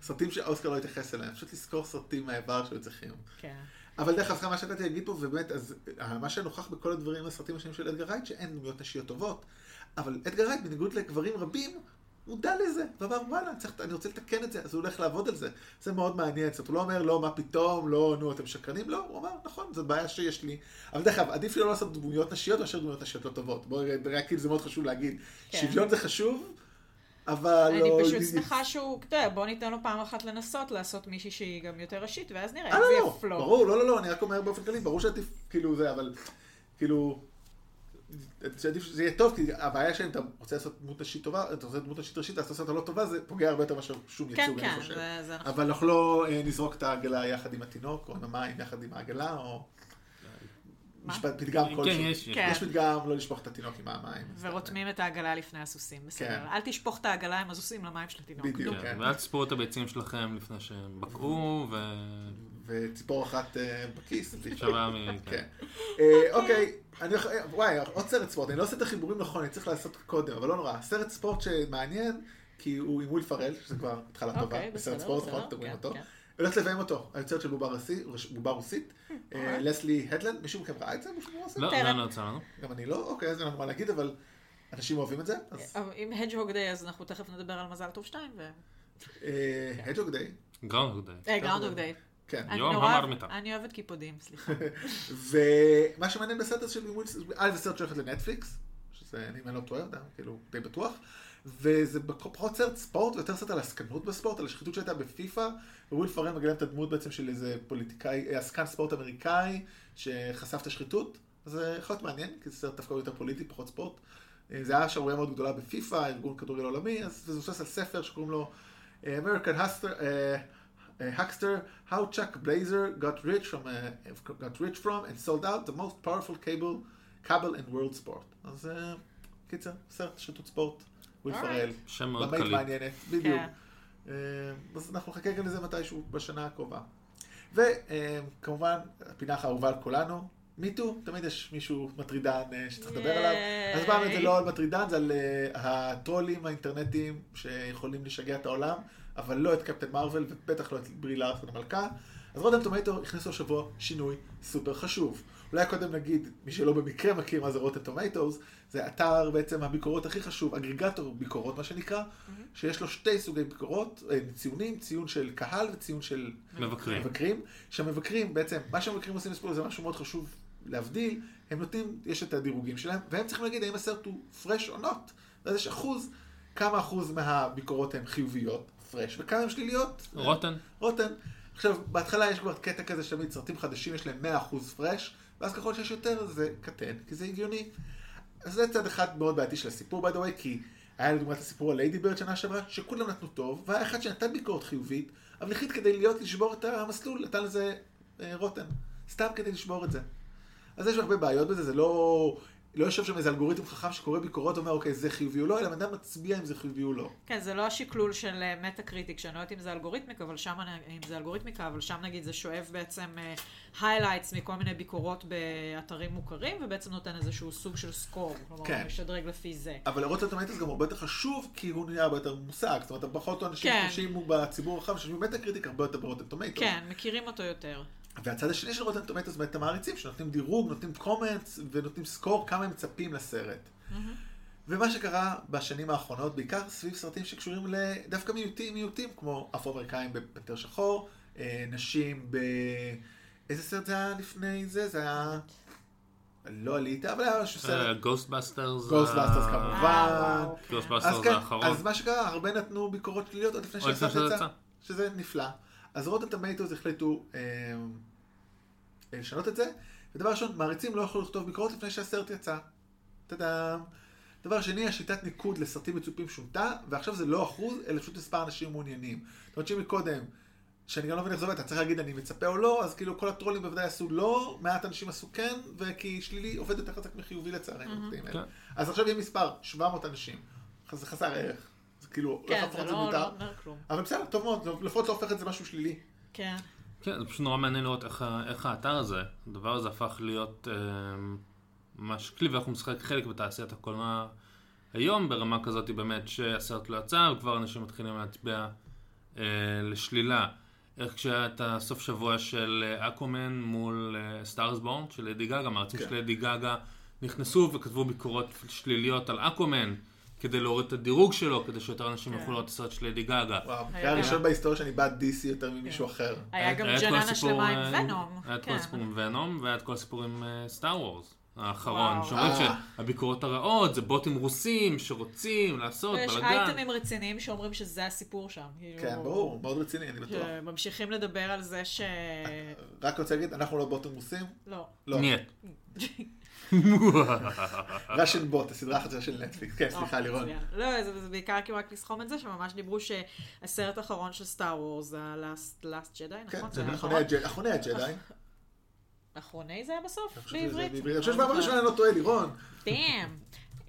סרטים שאוסקר לא התייחס אליהם, פשוט לזכור סרטים מהעבר שהיו צריכים. כן. אבל דרך אגב, מה שנתתי להגיד פה, ובאמת, אז אה, מה שנוכח בכל הדברים, הסרטים השונים של אדגר רייט, שאין דמויות נשיות טובות, אבל אדגר רייט, בניגוד לגברים רבים, מודע לזה, ואמר, וואלה, אני, צריך, אני רוצה לתקן את זה, אז הוא הולך לעבוד על זה. זה מאוד מעניין, זאת אומרת, הוא לא אומר, לא, מה פתאום, לא, נו, אתם שקרנים, לא, הוא אמר, נכון, זו בעיה שיש לי. אבל דרך אגב, עדיף לי לא לעשות דמויות נשיות מאשר דמויות נשיות לא טובות. בואי, רק כאילו זה מאוד חשוב להגיד. כן. שוויון זה חשוב, אבל אני לא... פשוט שמחה שהוא, אתה יודע, בוא ניתן לו פעם אחת לנסות לעשות מישהי שהיא גם יותר ראשית, ואז נראה אה, איך זה לא, לא. ברור, לא, לא, לא, אני רק אומר באופן כללי, ברור שעדיף, כאילו, זה, אבל, כאילו, שעדיף שזה יהיה טוב, כי הבעיה שאם אתה רוצה לעשות דמות נשית טובה, אתה רוצה דמות נשית ראשית, אז אתה עושה אותה לא טובה, זה פוגע הרבה יותר מאשר שום כן, ייצוג, אני כן, חושב. זה זה נכון. אבל אנחנו לא אה, נזרוק את העגלה יחד עם התינוק, או המים יחד עם העגלה, או... מה? משפט, פתגם כן, כלשהו. יש, יש. כן. יש פתגם לא לשפוך את התינוק עם המים. ורותמים את העגלה לפני הסוסים, בסדר. כן. אל תשפוך את העגלה עם הסוסים למים של התינוק. בדיוק. כן, כן. ואל תספרו את הביצים שלכם לפני שהם בקעו, ו... וציפור אחת אה, בכיס. שווה מ... כן. כן. אה, אוקיי, אני יכול- וואי, עוד סרט ספורט, אני לא עושה את החיבורים נכון, אני צריך לעשות קודם, אבל לא נורא. סרט ספורט שמעניין, כי הוא עם וויל פרל, שזה כבר התחלה טובה, אוקיי, בסרט בסדר, ספורט, נכון, אתם רואים אותו. כן. הולכת לביים אותו, היוצרת של בובה רוסי- בובה רוסית, אה, אוקיי. לסלי הדלנד, מישהו מכם ראה את זה? לא? לא. לא לנו. גם אני לא, אוקיי, אז אין לנו מה להגיד, אבל אנשים אוהבים את זה, עם ה hedgehog day, אז אנחנו תכף נדבר על מזל טוב 2, ו... Hedgehog day, ground day. Groundhog Day. כן. אני יום נורא- המרמיטה. אני אוהבת קיפודים, סליחה. ומה שמעניין בסרט הזה של וויל, א' זה סרט שהולך לנטפליקס, שזה, אם אני לא טועה, כאילו די בטוח, וזה פחות סרט ספורט ויותר סרט על עסקנות בספורט, על השחיתות שהייתה בפיפא, וויל פרל מגלם את הדמות בעצם של איזה פוליטיקאי, אה, עסקן ספורט אמריקאי, שחשף את השחיתות, זה יכול להיות מעניין, כי זה סרט דווקא יותר פוליטי, פחות ספורט. אה, זה היה שערורייה מאוד גדולה בפיפא, ארגון כדורגל עולמי, אז זה מבוסס על ספר שקוראים לו אה, American Hustler, אה, uh, Huckster, how Chuck Blazer got rich from uh, got rich from and sold out the most powerful cabal cabal in world sport. אז uh, קיצר, סרט שטות ספורט, וויל. פרל, שם מאוד קליט. מעניינת, בדיוק. כן. Uh, אז אנחנו נחכה גם לזה מתישהו בשנה הקרובה. וכמובן, הפינה האהובה על כולנו, MeToo, תמיד יש מישהו מטרידן uh, שצריך לדבר עליו. אז פעם זה לא על מטרידן, זה על uh, הטרולים האינטרנטיים שיכולים לשגע את העולם, אבל לא את קפטן מרוויל, ובטח לא את ברי לארסון המלכה. אז רוטן טומטוס הכניסו השבוע שינוי סופר חשוב. אולי קודם נגיד, מי שלא במקרה מכיר מה זה רוטן טומטוס, זה אתר בעצם הביקורות הכי חשוב, אגריגטור ביקורות מה שנקרא, שיש לו שתי סוגי ביקורות, אה, ציונים, ציון של קהל וציון של מבקרים. מבקרים. שהמבקרים בעצם, מה שהמבקרים עושים בספורט זה משהו מאוד חשוב להבדיל, הם נותנים, יש את הדירוגים שלהם, והם צריכים להגיד האם הסרט הוא פרש או נוט. ואז יש אחוז, כמה אחוז מהביקורות הן חיוביות, פרש, וכמה הן שליליות. רוטן. רוטן. עכשיו, בהתחלה יש כבר קטע כזה שתמיד סרטים חדשים יש להם 100% פרש, ואז ככל שיש יותר זה קטן, כי זה הגיוני. אז זה צד אחד מאוד בעייתי של הסיפור, by the way, כי היה לדוגמת הסיפור על ליידי בירד שנה שעברה, שכולם נתנו טוב, והיה אחד שנתן ביקורת חיובית, אבל החליט כדי להיות, לשבור את המסלול, נתן לזה אה, rotten. סתם כדי לשבור את זה. אז יש הרבה בעיות בזה, זה לא... לא יושב שם איזה אלגוריתם חכם שקורא ביקורות ואומר, אוקיי, זה חיובי או לא, אלא אדם מצביע אם זה חיובי או לא. כן, זה לא השקלול של מטה קריטיק, שאני לא יודעת אם זה אלגוריתמיקה, אבל שם, אם זה אלגוריתמיקה, אבל שם נגיד זה שואב בעצם highlights uh, מכל מיני ביקורות באתרים מוכרים, ובעצם נותן איזשהו סוג של score, כלומר, כן. הוא משדרג לפי זה. אבל לראות אוטומטית גם הרבה יותר חשוב, כי הוא נהיה הרבה יותר מושג. זאת אומרת, פחות אנשים כן. חושבים בציבור הרחב, שחושבים מטה קריטיק הרבה יותר טומטו. כן, מכירים אותו יותר. והצד השני של רוטן טומטו זה באמת המעריצים, שנותנים דירוג, נותנים comments ונותנים score כמה הם מצפים לסרט. ומה שקרה בשנים האחרונות, בעיקר סביב סרטים שקשורים לדווקא מיעוטים, מיעוטים, כמו אפרו-אמריקאים בפנתר שחור, אה, נשים ב... איזה סרט זה היה לפני זה? זה היה... לא עלית, אבל היה משהו סרט. Ghostbusters. Ghostbusters כמובן. וואו. אז Ghostbusters כן, האחרון. אז מה שקרה, הרבה נתנו ביקורות שליליות עוד לפני שהסרט יצא. שזה נפלא. אז Rotten Tomatoes החליטו אה, לשנות את זה, ודבר ראשון, מעריצים לא יכלו לכתוב ביקורות לפני שהסרט יצא. טאדאם. דבר שני, השיטת ניקוד לסרטים מצופים שונתה, ועכשיו זה לא אחוז, אלא פשוט מספר אנשים מעוניינים. זאת אומרת שאם מקודם, שאני גם לא מבין איך זה עובד, אתה צריך להגיד אני מצפה או לא, אז כאילו כל הטרולים בוודאי עשו לא, מעט אנשים עשו כן, וכי שלילי עובד יותר חזק מחיובי לצערנו. Mm-hmm. mm אז עכשיו יהיה מספר, 700 אנשים. זה חסר ערך. זה כאילו, כן, איך זה הפכת לא מיותר. לא אומר כלום. אבל בסדר, טוב מאוד, לפחות לא הופך את זה משהו שלילי. כן. כן, זה פשוט נורא מעניין לראות איך, איך האתר הזה, הדבר הזה הפך להיות אה, ממש כלי, ואנחנו משחק חלק בתעשיית הקולנוע היום, ברמה כזאת באמת שהסרט לא יצא, וכבר אנשים מתחילים להצביע אה, לשלילה. איך כשהיה את הסוף שבוע של אה, אקומן מול Star Is Born של לדי גאגה, מעריצים כן. של לדי גאגה נכנסו וכתבו ביקורות שליליות על אקוומן. כדי להוריד את הדירוג שלו, כדי שיותר אנשים כן. יוכלו לראות את הסרט של לדי גאגה. וואו, זה הראשון גם- בהיסטוריה שאני בעד DC יותר ממישהו אחר. היה גם ג'ננה שלמה עם אה, ונום. היה את כל כן. הסיפור עם ונום, והיה את כל הסיפור עם סטאר וורס. האחרון. שאומרים אה. שהביקורות הרעות זה בוטים רוסים שרוצים לעשות ויש בלאגן. אייטמים רציניים שאומרים שזה הסיפור שם. כאילו, כן, ברור, מאוד רציני, אני בטוח. שממשיכים לדבר על זה ש... רק רוצה להגיד, אנחנו לא בוטים רוסים? לא. לא. ראשן בוט, הסדרה החדשה של נטפליקס. כן, סליחה, אוקיי, לירון. מצוין. לא, זה זה בעיקר כאילו רק לסכום את זה, שממש דיברו שהסרט האחרון של סטאר וורס זה ה-Last Jedi, כן, נכון? זה זה אחרוני? הג'די. אחרוני זה היה בסוף? אני חושב שזה בעברית? אני חושב שבפעם הראשונה אני לא טועה, לירון. דאם.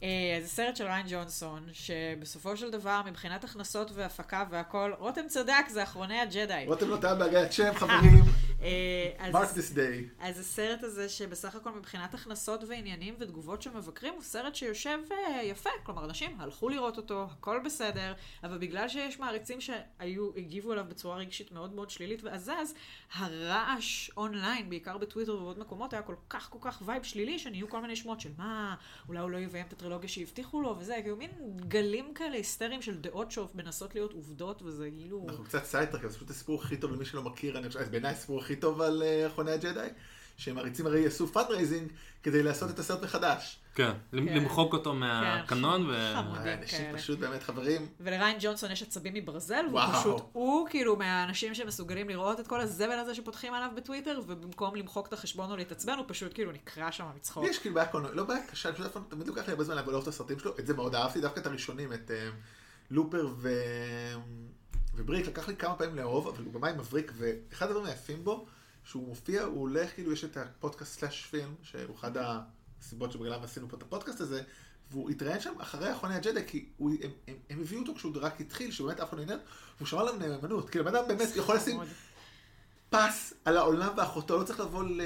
אה, זה סרט של ריין ג'ונסון, שבסופו של דבר, מבחינת הכנסות והפקה והכל, רותם צדק, זה אחרוני הג'די. רותם לא טעה בהגיית שם, חברים. mark this day. אז הסרט הזה, שבסך הכל מבחינת הכנסות ועניינים ותגובות של מבקרים, הוא סרט שיושב אה, יפה. כלומר, אנשים הלכו לראות אותו, הכל בסדר, אבל בגלל שיש מעריצים שהיו, הגיבו אליו בצורה רגשית מאוד מאוד שלילית ועזה, הרעש אונליין, בעיקר בטוויטר ובעוד מקומות, היה כל כך כל כך vibe שלילי, שנהיו כל מיני שמות של מה, אולי הוא לא יביים את הטרילוגיה שהבטיחו לו, וזה, כאילו מין גלים כאלה היסטריים של דעות שמנסות להיות עובדות, וזה כאילו... אנחנו קצת sidetrack, זה פשוט הסיפור הכי טוב למי שלא מכיר, אני חושב, בעיניי הסיפור הכי טוב על אה, אחרוני הג'די, שמעריצים הרי יעשו fundraising כדי לעשות את הסרט מחדש. כן, למחוק אותו מה canon ו... חמוד. אנשים. פשוט באמת חברים, ולריאן ג'ונסון יש עצבים מברזל, והוא. פשוט, הוא כאילו מהאנשים שמסוגלים לראות את כל הזבל הזה ששופכים עליו בטוויטר, ובמקום למחוק את החשבון או להתעצבן, הוא פשוט כאילו נקרע שם מצחוק. יש כאילו בעיה קולנוע, לא בעיה קשה, אני פשוט תמיד לוקח לי הרבה זמן לאהוב את הסרטים שלו, את זה מאוד אהבתי, דווקא את הראשונים, את אה, לופר ו... ובריק, לקח לי כמה פעמים לאהוב, אבל הוא במאי מבריק, ואחד הדברים היפים בו, שהוא מופיע, הוא הולך, כאילו יש את הפודקאסט סלאש פילם, שהוא אחד הסיבות שבגללם עשינו פה את הפודקאסט הזה, והוא התראיין שם אחרי אחרוני הג'די, כי הוא, הם, הם, הם הביאו אותו כשהוא רק התחיל, שבאמת אף אחד לא עניין, והוא שמר עליו נאמנות, כאילו בן אדם באמת יכול לשים. פס על העולם ואחותו, לא צריך לבוא ל...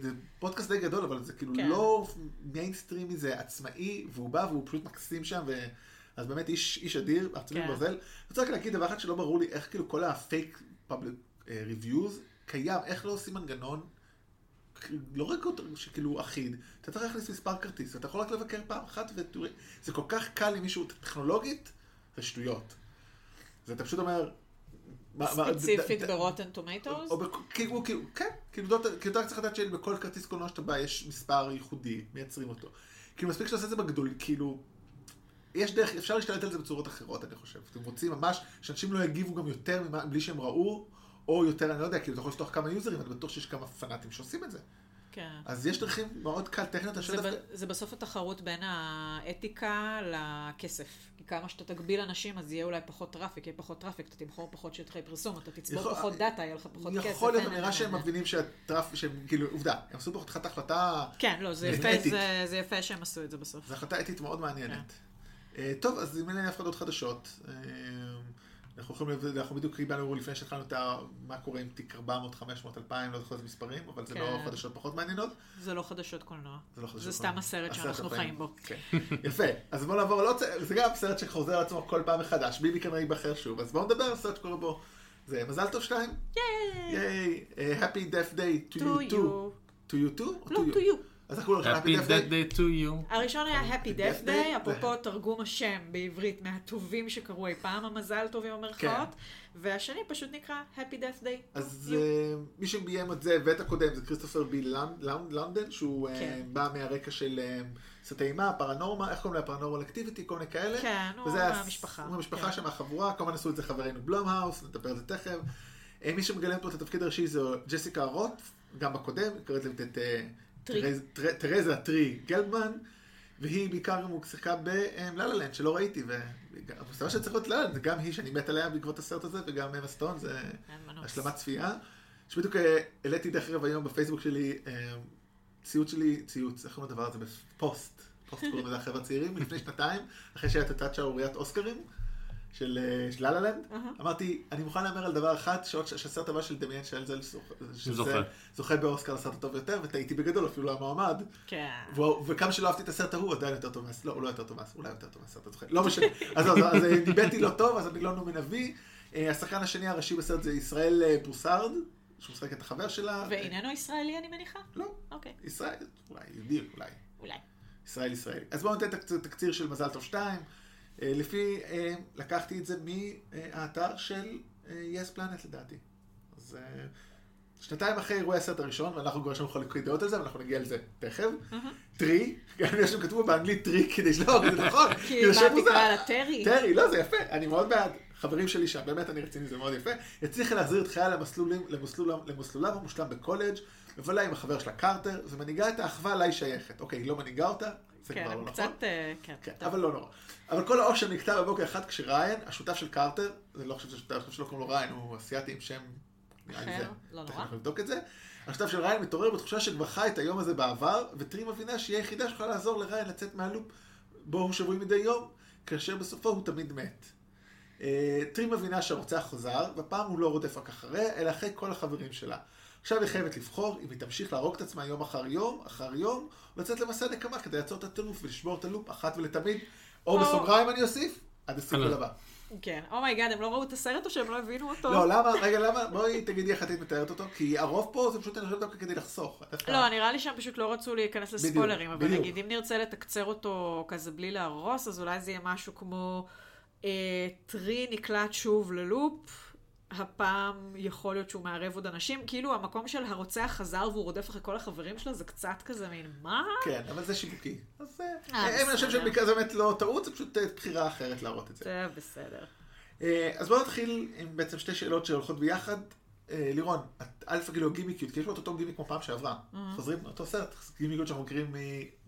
זה פודקאסט די גדול, אבל זה כאילו כן. לא מיינסטרימי, זה עצמאי, והוא בא והוא פשוט מקסים שם, ו... אז באמת איש, איש אדיר, עצבי כן. ברזל. אני רוצה רק להגיד דבר אחד שלא ברור לי, איך כאילו כל ה fake public reviews קיים, איך לא עושים מנגנון, לא רק אותו שכאילו אחיד, אתה צריך להכניס מספר כרטיס, ואתה יכול רק לבקר פעם אחת ותראה, זה כל כך קל למישהו טכנולוגית, זה שטויות. זה אתה פשוט אומר... ספציפית ב Rotten Tomatoes? כאילו, כאילו, כן, כאילו, לא- כאילו, אתה רק צריך לדעת שבכל כרטיס קולנוע שאתה בא יש מספר ייחודי, מייצרים אותו. כאילו, מספיק שאתה עושה את זה בגדול, כאילו, יש דרך, אפשר להשתלט על זה בצורות אחרות, אני חושב. אתם רוצים ממש, שאנשים לא יגיבו גם יותר ממה- בלי שהם ראו, או יותר, אני לא יודע, כאילו, אתה יכול לפתוח כמה יוזרים, אני בטוח שיש כמה פנאטים שעושים את זה. כן. אז יש דרכים מאוד קל טכניות, זה, ב- דווקא... זה בסוף התחרות בין האתיקה לכסף. כי כמה שאתה תגביל אנשים, אז יהיה אולי פחות traffic, יהיה פחות traffic, אתה תמכור פחות שטחי פרסום, אתה תצבור יכול- פחות data, יהיה לך פחות כסף. יכול להיות, נראה שהם. מבינים שה traff, שהם, כאילו, עובדה, הם עשו פה חתיכת החלטה, כן, לא, זה יפה. זה, זה יפה שהם עשו את זה בסוף. זו החלטה אתית מאוד מעניינת. כן. אה, טוב, אז אם אין לי הפרדות חדשות, אה, אנחנו יכולים, אנחנו בדיוק קיבלנו לפני שהתחלנו את ה... מה קורה עם תיק 400, 500, 2000, לא זוכר איזה מספרים, אבל זה כן. לא חדשות פחות מעניינות. זה לא חדשות קולנוע. זה לא חדשות. זה סתם הסרט שאנחנו. חיים בו. כן. יפה, אז בואו נעבור זה גם סרט שחוזר על עצמו כל פעם מחדש, ביבי כנראה ייבחר שוב, אז בואו נדבר על סרט שקורה בו. זה מזל טוב שתיים? ייי! ייי! אה, Happy Death Day to you too. to you too? לא, to you? אז אנחנו הולכים Happy Happy Death Day. To you. הראשון היה Happy Death Day, אפרופו תרגום השם בעברית מהטובים שקרו אי פעם, המזל טוב עם המרכאות, והשני פשוט נקרא Happy Death Day. כן. אז You. אה, מי שביים את זה ואת הקודם זה כריסטופר בי לונדון, שהוא אה, כן. בא מהרקע של אה, סרטי אימה, פרנורמה, איך קוראים לה? פרנורמל אקטיביטי, כל מיני כאלה. כן, הוא מהמשפחה. הוא מהמשפחה כן. שם, מהחבורה, כמובן עשו את זה חברינו בלומהאוס, נדבר על זה תכף. מי שמגלם פה את התפקיד הראשי זה ג'סיקה רוט, גם בקודם, קוראת לזה את אה, טרי. גלדמן, והיא בעיקר גם שיחקה בלה לנד שלא ראיתי, והמסתבר שצריך להיות לה זה גם היא שאני מת עליה בעקבות הסרט הזה, וגם אמה סטון, זה מנוס. השלמת צפייה. שבדיוק אה, העליתי דרך אגב היום בפייסבוק שלי, אה, ציוץ שלי, ציוץ, איך קוראים לדבר הזה? בפוסט. פוסט קוראים לזה החבר'ה הצעירים, לפני שנתיים, אחרי שהייתה את אותה שערוריית אוסקרים. של אה, של לה לנד, אהה. אמרתי, אני מוכן להמר על דבר אחד, שהסרט הבא של דמיין שלזל זוכה. באוסקר לסרט הטוב יותר, וטעיתי בגדול, אפילו לא המועמד. כן. וכמה שלא אהבתי את הסרט ההוא, עדיין יותר טוב מהסרט, לא, הוא לא יותר טוב מהסרט, אולי יותר טוב מהסרט הזוכה, לא משנה. אז אז אה, ניבאתי לא טוב, אז אני לא נומן אבי. אה, השחקן השני הראשי בסרט זה ישראל בוסארד, שהוא משחק את החבר שלה. ואיננו ישראלי, אני מניחה? לא, אוקיי, ישראל, אולי, יהודי, אולי. אולי. ישראל ישראלי. אז בואו ניתן תקציר, תקציר של מזל טוב 2. אה, לפי, אה, לקחתי את זה מהאתר של אה, yes planet לדעתי. אז אה, שנתיים אחרי אירועי הסרט הראשון, ואנחנו כבר יש לנו חלוקי דעות על זה, ואנחנו נגיע לזה תכף. טרי, גם יש שם כתבו באנגלית טרי כדי שלא, זה נכון. כי מה. תקרא לה טרי? טרי, לא, זה יפה, אני מאוד בעד. חברים שלי שם, באמת אני רציני, זה מאוד יפה. הצליחה להחזיר את חייה למסלולם המושלם בקולג', מבלה עם החבר שלה קרטר, ומנהיגה את האחווה לה היא שייכת. אוקיי, היא לא מנהיגה אותה, זה כן, כבר לא הם נכון. קצת, אה, כן. כן, טוב. אבל לא נורא. אבל כל האושר נקטע בבוקר אחד כשריין, השותף של קרטר, זה לא חושב שהשותף שלו קוראים לו ריין, הוא אסיאתי עם שם... נראה לי זה. לא תכף נורא. אנחנו נבדוק את זה. השותף של ריין מתעורר בתחושה שכבר חי את היום הזה בעבר, וטרי מבינה שהיא היחידה שיכולה לעזור לריין לצאת מהלופ בו הוא שבוי מדי יום, כאשר בסופו הוא תמיד מת. אה, טרי מבינה שהרוצח חזר, והפעם הוא לא רודף רק אחריה, אלא אחרי כל החברים שלה. עכשיו היא חייבת לבחור אם היא תמשיך להרוג את עצמה יום אחר יום, אחר יום, או לצאת למסע נקמה כדי לעצור את הטירוף ולשבור את הלופ אחת ולתמיד, או בסוגריים אני אוסיף, עד הלופ. הבא. כן. Oh my god, הם לא ראו את הסרט או שהם לא הבינו אותו? לא, למה, רגע, למה, בואי תגידי איך את מתארת אותו, כי הרוב פה זה פשוט אני חושב דווקא כדי לחסוך. לא, נראה לי שהם פשוט לא רצו להיכנס בדיוק, לספוילרים, אבל. נגיד אם נרצה לתקצר אותו כזה בלי להרוס, אז אולי זה יהיה משהו כמו אה, טרי נקלט שוב ללופ, הפעם יכול להיות שהוא מערב עוד אנשים, כאילו המקום של הרוצח חזר והוא רודף אחרי כל החברים שלו, זה קצת כזה מין, מה? כן, אבל זה שיווקי. אז אני חושב בסדר. שבמקרה זה באמת לא טעות, זה פשוט אה, בחירה אחרת להראות את זה. זה בסדר. אה, אז בואו נתחיל עם בעצם שתי שאלות שהולכות ביחד. אה, לירון, א' כאילו גימיקיות, כי יש פה את אותו גימיק כמו פעם שעברה. חוזרים לאותו סרט, גימיקיות שאנחנו מכירים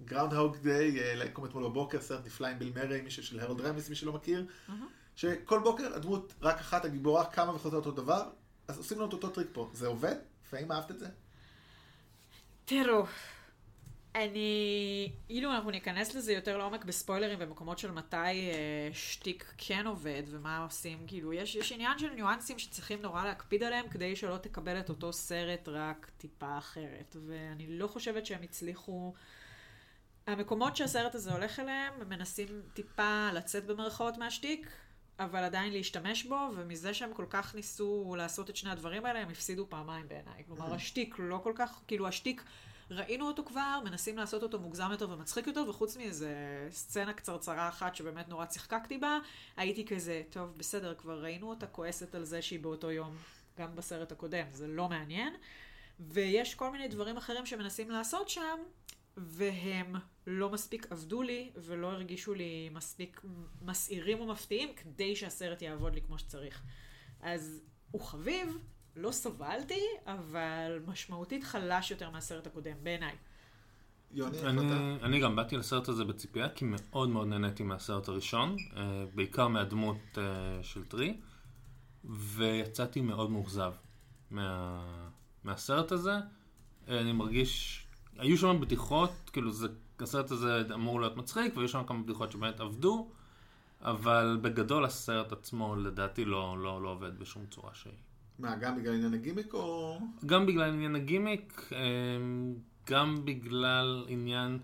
מגראונד דיי, כמו אתמול בבוקר, סרט נפלא עם ביל מרי, מישהו של הרולד רמיס, מי שלא מכיר. שכל בוקר הדמות רק אחת, הגיבורה, קמה וחוזרת אותו דבר, אז עושים לנו את אותו טריק פה. זה עובד? והאם אהבת את זה? תראו, אני... אילו אנחנו ניכנס לזה יותר לעומק בספוילרים במקומות של מתי אה, שטיק כן עובד ומה עושים, כאילו, יש, יש עניין של ניואנסים שצריכים נורא להקפיד עליהם כדי שלא תקבל את אותו סרט רק טיפה אחרת. ואני לא חושבת שהם הצליחו... המקומות שהסרט הזה הולך אליהם, הם מנסים טיפה לצאת במרכאות מהשטיק, אבל עדיין להשתמש בו, ומזה שהם כל כך ניסו לעשות את שני הדברים האלה, הם הפסידו פעמיים בעיניי. כלומר, השטיק לא כל כך, כאילו השטיק, ראינו אותו כבר, מנסים לעשות אותו מוגזם יותר ומצחיק יותר, וחוץ מאיזה סצנה קצרצרה אחת שבאמת נורא צחקקתי בה, הייתי כזה, טוב, בסדר, כבר ראינו אותה כועסת על זה שהיא באותו יום, גם בסרט הקודם, זה לא מעניין. ויש כל מיני דברים אחרים שמנסים לעשות שם, והם לא מספיק עבדו לי, ולא הרגישו לי מספיק מסעירים ומפתיעים, כדי שהסרט יעבוד לי כמו שצריך. אז הוא חביב, לא סבלתי, אבל משמעותית חלש יותר מהסרט הקודם, בעיניי. יוני, אני? אני גם באתי לסרט הזה בציפייה, כי מאוד מאוד נהניתי מהסרט הראשון, אה, בעיקר מהדמות אה, של טרי, ויצאתי מאוד מאוכזב מה, מהסרט הזה. אני מרגיש, היו שם בדיחות, כאילו זה, הסרט הזה אמור להיות מצחיק, והיו שם כמה בדיחות שבאמת עבדו, אבל בגדול הסרט עצמו לדעתי לא, לא, לא עובד בשום צורה שהיא. מה, גם בגלל עניין הגימיק או... גם בגלל עניין הגימיק, אה, גם בגלל עניין...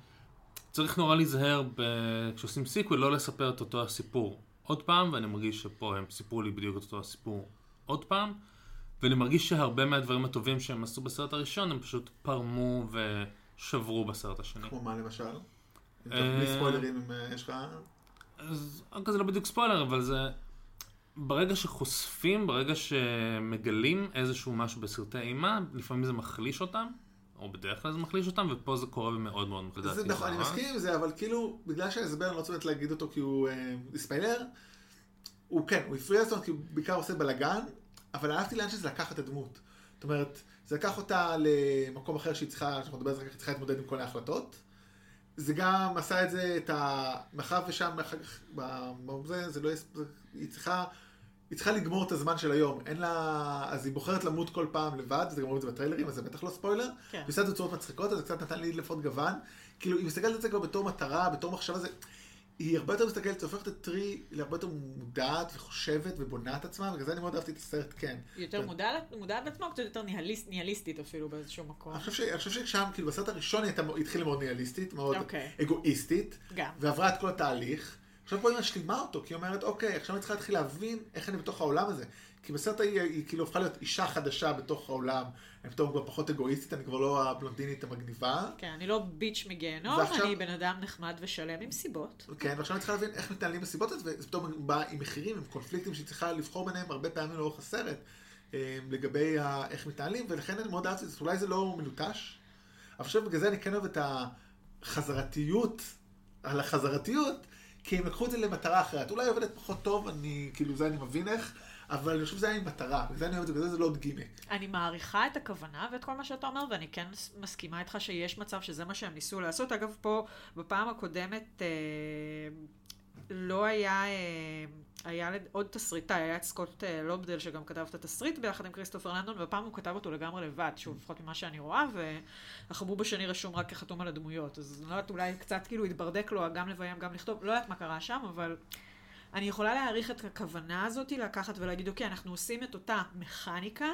צריך נורא להיזהר ב- כשעושים sequel, לא לספר את אותו הסיפור עוד פעם, ואני מרגיש שפה הם סיפרו לי בדיוק את אותו הסיפור עוד פעם, ואני מרגיש שהרבה מהדברים הטובים שהם עשו בסרט הראשון, הם פשוט פרמו ושברו בסרט השני. כמו מה למשל? אה, בלי ספוילרים, אם אה, יש לך... אז אוקיי, זה לא בדיוק ספוילר, אבל זה... ברגע שחושפים, ברגע שמגלים איזשהו משהו בסרטי אימה, לפעמים זה מחליש אותם, או בדרך כלל זה מחליש אותם, ופה זה קורה ומאוד מאוד זה לדעתי. נכון, אני. מסכים עם זה, אבל כאילו, בגלל שההסבר, אני לא באמת להגיד אותו כי הוא אה, ספיילר, הוא כן, הוא הפריע זאת כי הוא בעיקר עושה בלאגן, אבל אהבתי לאן שזה לקח את הדמות. זאת אומרת, זה לקח אותה למקום אחר שהיא צריכה, שאנחנו נדבר על זה היא צריכה להתמודד עם כל ההחלטות. זה גם עשה את זה, את ה... מאחר ושם, אחר כך, בזה, זה לא... זה- היא צריכה... היא צריכה לגמור את הזמן של היום, אין לה... אז היא בוחרת למות כל פעם לבד, וזה גם רואים את זה בטריילרים, אז זה בטח לא ספוילר. כן. היא עושה את זה בצורות מצחיקות, אז זה קצת נתן לי לפחות גוון. כאילו, היא מסתכלת על זה כבר בתור מטרה, בתור מחשבה, זה... היא הרבה יותר מסתכלת, הופך את הטרי להרבה יותר מודעת וחושבת ובונה את עצמה, ובגלל זה אני מאוד אהבתי את הסרט, כן. יותר כן. מודע- מודעת לעצמה, קצת יותר ניהליסט- ניהליסטית אפילו באיזשהו מקום. אני חושב ש- אני חושב ששם, כאילו, בסרט הראשון היא היא התחילה מאוד ניהליסטית, מאוד אוקיי. אגואיסטית, גם. ועברה את כל התהליך. עכשיו פה היא משלימה אותו, כי היא אומרת, אוקיי, עכשיו אני צריכה להתחיל להבין איך אני בתוך העולם הזה. כי בסרט ההיא היא כאילו הפכה להיות אישה חדשה בתוך העולם. אני פתאום כבר פחות אגואיסטית, אני כבר לא הבלונדינית המגניבה. כן, אני לא ביץ' מגיהנום, ועכשיו- אני בן אדם נחמד ושלם עם סיבות. כן, ועכשיו אני צריכה להבין איך מתנהלים בסיבות האלה, וזה פתאום בא עם מחירים, עם קונפליקטים שהיא צריכה לבחור ביניהם הרבה פעמים לאורך הסרט, אה, לגבי ה- איך מתנהלים, ולכן אני מאוד אהבתי את זה, אולי זה לא מלוטש, אבל עכשיו בגלל זה אני כן אוהב את החזרתיות, על החזרתיות, כי הם לקחו את זה למטרה אחרת. אולי עובדת פחות טוב, אני, כאילו, זה אני מבין איך, אבל אני חושב שזה היה עם מטרה, בגלל זה אני אוהב את זה, בגלל זה זה לא עוד גימיק. אני מעריכה את הכוונה ואת כל מה שאתה אומר, ואני כן מסכימה איתך שיש מצב שזה מה שהם ניסו לעשות. אגב, פה, בפעם הקודמת, אה, לא היה, אה, היה עוד תסריטאי, היה את סקוט אה, לובדל שגם כתב את התסריט ביחד עם כריסטופר לנדון, והפעם הוא כתב אותו לגמרי לבד, שוב, לפחות ממה שאני רואה, והחבוב השני רשום רק כחתום על הדמויות. אז אני לא יודעת, אולי קצת כאילו התברדק לו גם לביים, גם לכתוב, לא יודעת מה קרה שם, אבל... אני יכולה להעריך את הכוונה הזאת, לקחת ולהגיד, אוקיי, אנחנו עושים את אותה מכניקה,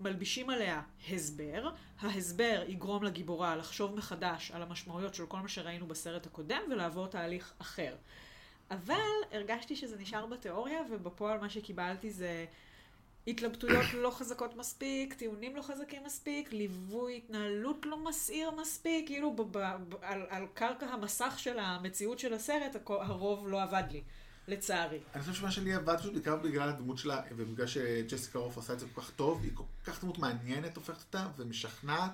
מלבישים עליה הסבר, ההסבר יגרום לגיבורה לחשוב מחדש על המשמעויות של כל מה שראינו בסרט הקודם ולעבור תהליך אחר. אבל הרגשתי שזה נשאר בתיאוריה, ובפועל מה שקיבלתי זה התלבטויות לא חזקות מספיק, טיעונים לא חזקים מספיק, ליווי התנהלות לא מסעיר מספיק, כאילו על, על קרקע המסך של המציאות של הסרט, הרוב לא עבד לי, לצערי. אני חושב שמה שלי עבד פשוט בעיקר בגלל הדמות שלה, ובגלל שג'סיקה רות עושה את זה כל כך טוב, היא כל כך דמות מעניינת הופכת אותה, ומשכנעת,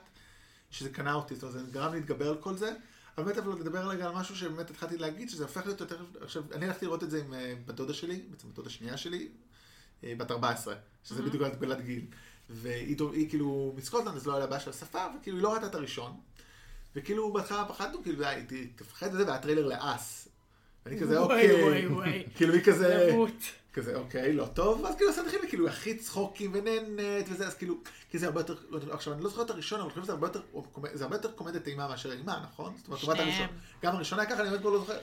שזה קנה אותי, זאת אומרת, זה גרם לי להתגבר על כל זה. אבל באמת, אבל לדבר רגע על משהו שבאמת התחלתי להגיד, שזה הופך להיות יותר... עכשיו, אני הלכתי לראות את זה עם אה, בת דודה שלי, בעצם בת דודה שנייה שלי, אה, בת 14, שזה בדיוק הגבלת גיל. והיא היא כאילו מסקוטלנד, אז לא היה לה בעיה של השפה, וכאילו היא לא ראתה את הראשון. וכאילו בהתחלה פחדנו, כאילו, "אה, היא תפחד מזה, והיה טריילר לאס. ואני כזה, וואי, אוקיי. וואי, וואי. כאילו היא כזה... למות. כזה, אוקיי, לא טוב, ואז כאילו הסרט התחיל כאילו הכי צחוקים ונהנית וזה, אז כאילו, כי זה הרבה יותר, לא, יודע, עכשיו אני לא זוכר את הראשון, אבל אני חושב שזה הרבה יותר, זה הרבה יותר קומדיה טעימה מאשר אימה, נכון? זאת אומרת, לעומת. הראשון. גם הראשון היה ככה, אני באמת כבר לא זוכר.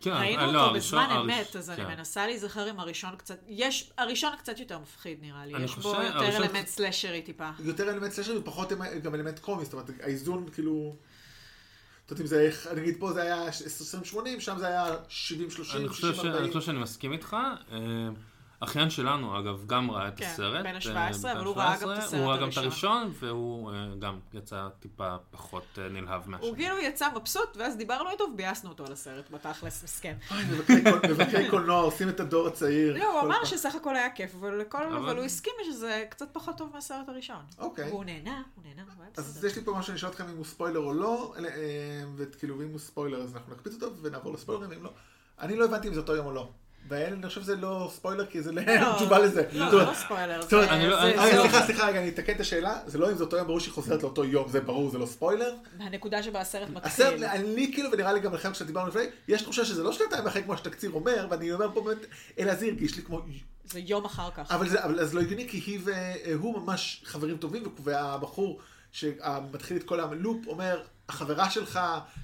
כן, ראינו אה, לא, אותו הראשון- בזמן הראש- אמת, אז אני כן. מנסה להיזכר אם הראשון קצת, יש, הראשון קצת יותר מפחיד נראה לי, אני יש בו יותר אלמנט סלאשרי טיפה. יותר אלמנט סלאשר ופחות גם אלמנט קומי, זאת אומרת, האיזון כאילו... יודעת אם זה, נגיד פה זה היה 2080, שם זה היה 70-30, אני חושב ש- 60-40. אני חושב שאני מסכים איתך. אחיין שלנו, אגב, גם ראה את כן, הסרט. בן אה, ה-17, בן אבל הוא ראה גם את 17, הסרט הוא ראה גם את הראשון. הראשון, והוא אה, גם יצא טיפה פחות אה, נלהב מהשני. הוא כאילו יצא מבסוט, ואז דיברנו איתו וביאסנו אותו על הסרט, בתכלס, מסכן. מבקרי קול- מבקרי קולנוע עושים את הדור הצעיר. לא, הוא אמר. שסך הכל היה כיף, אבל לכל- אבל- אבל הוא הסכים שזה קצת פחות טוב מהסרט הראשון. אוקיי. והוא נהנה, הוא נהנה, אז. יש לי פה משהו שאני אשאל אתכם אם הוא ספוילר או לא, וכאילו אם הוא ספוילר אז אנחנו נקפיץ אותו ונעבור לספוילרים, אם לא. אני לא הבנתי אם זה אותו יום או לא. ואני חושב שזה לא ספוילר כי זה לא לא, תשובה לזה. לא, לא ספוילר, זה- אני לא- אני- רגע, זה- סליחה, סליחה, רגע, אני אתקן את השאלה. זה לא אם זה אותו יום, ברור שהיא חוזרת לאותו יום, זה ברור, זה לא ספוילר. הנקודה שבה הסרט הסרט, מתחיל. אני כאילו, ונראה לי גם לכם כשדיברנו לפני, יש תחושה שזה לא שנתיים אחרי כמו שהתקציר אומר, ואני אומר פה באמת, אלא זה הרגיש לי כמו... זה יום אחר כך. אבל זה אבל זה לא הגיוני, כי היא והוא ממש חברים טובים, והבחור שמתחיל את כל הלופ אומר, החברה שלך,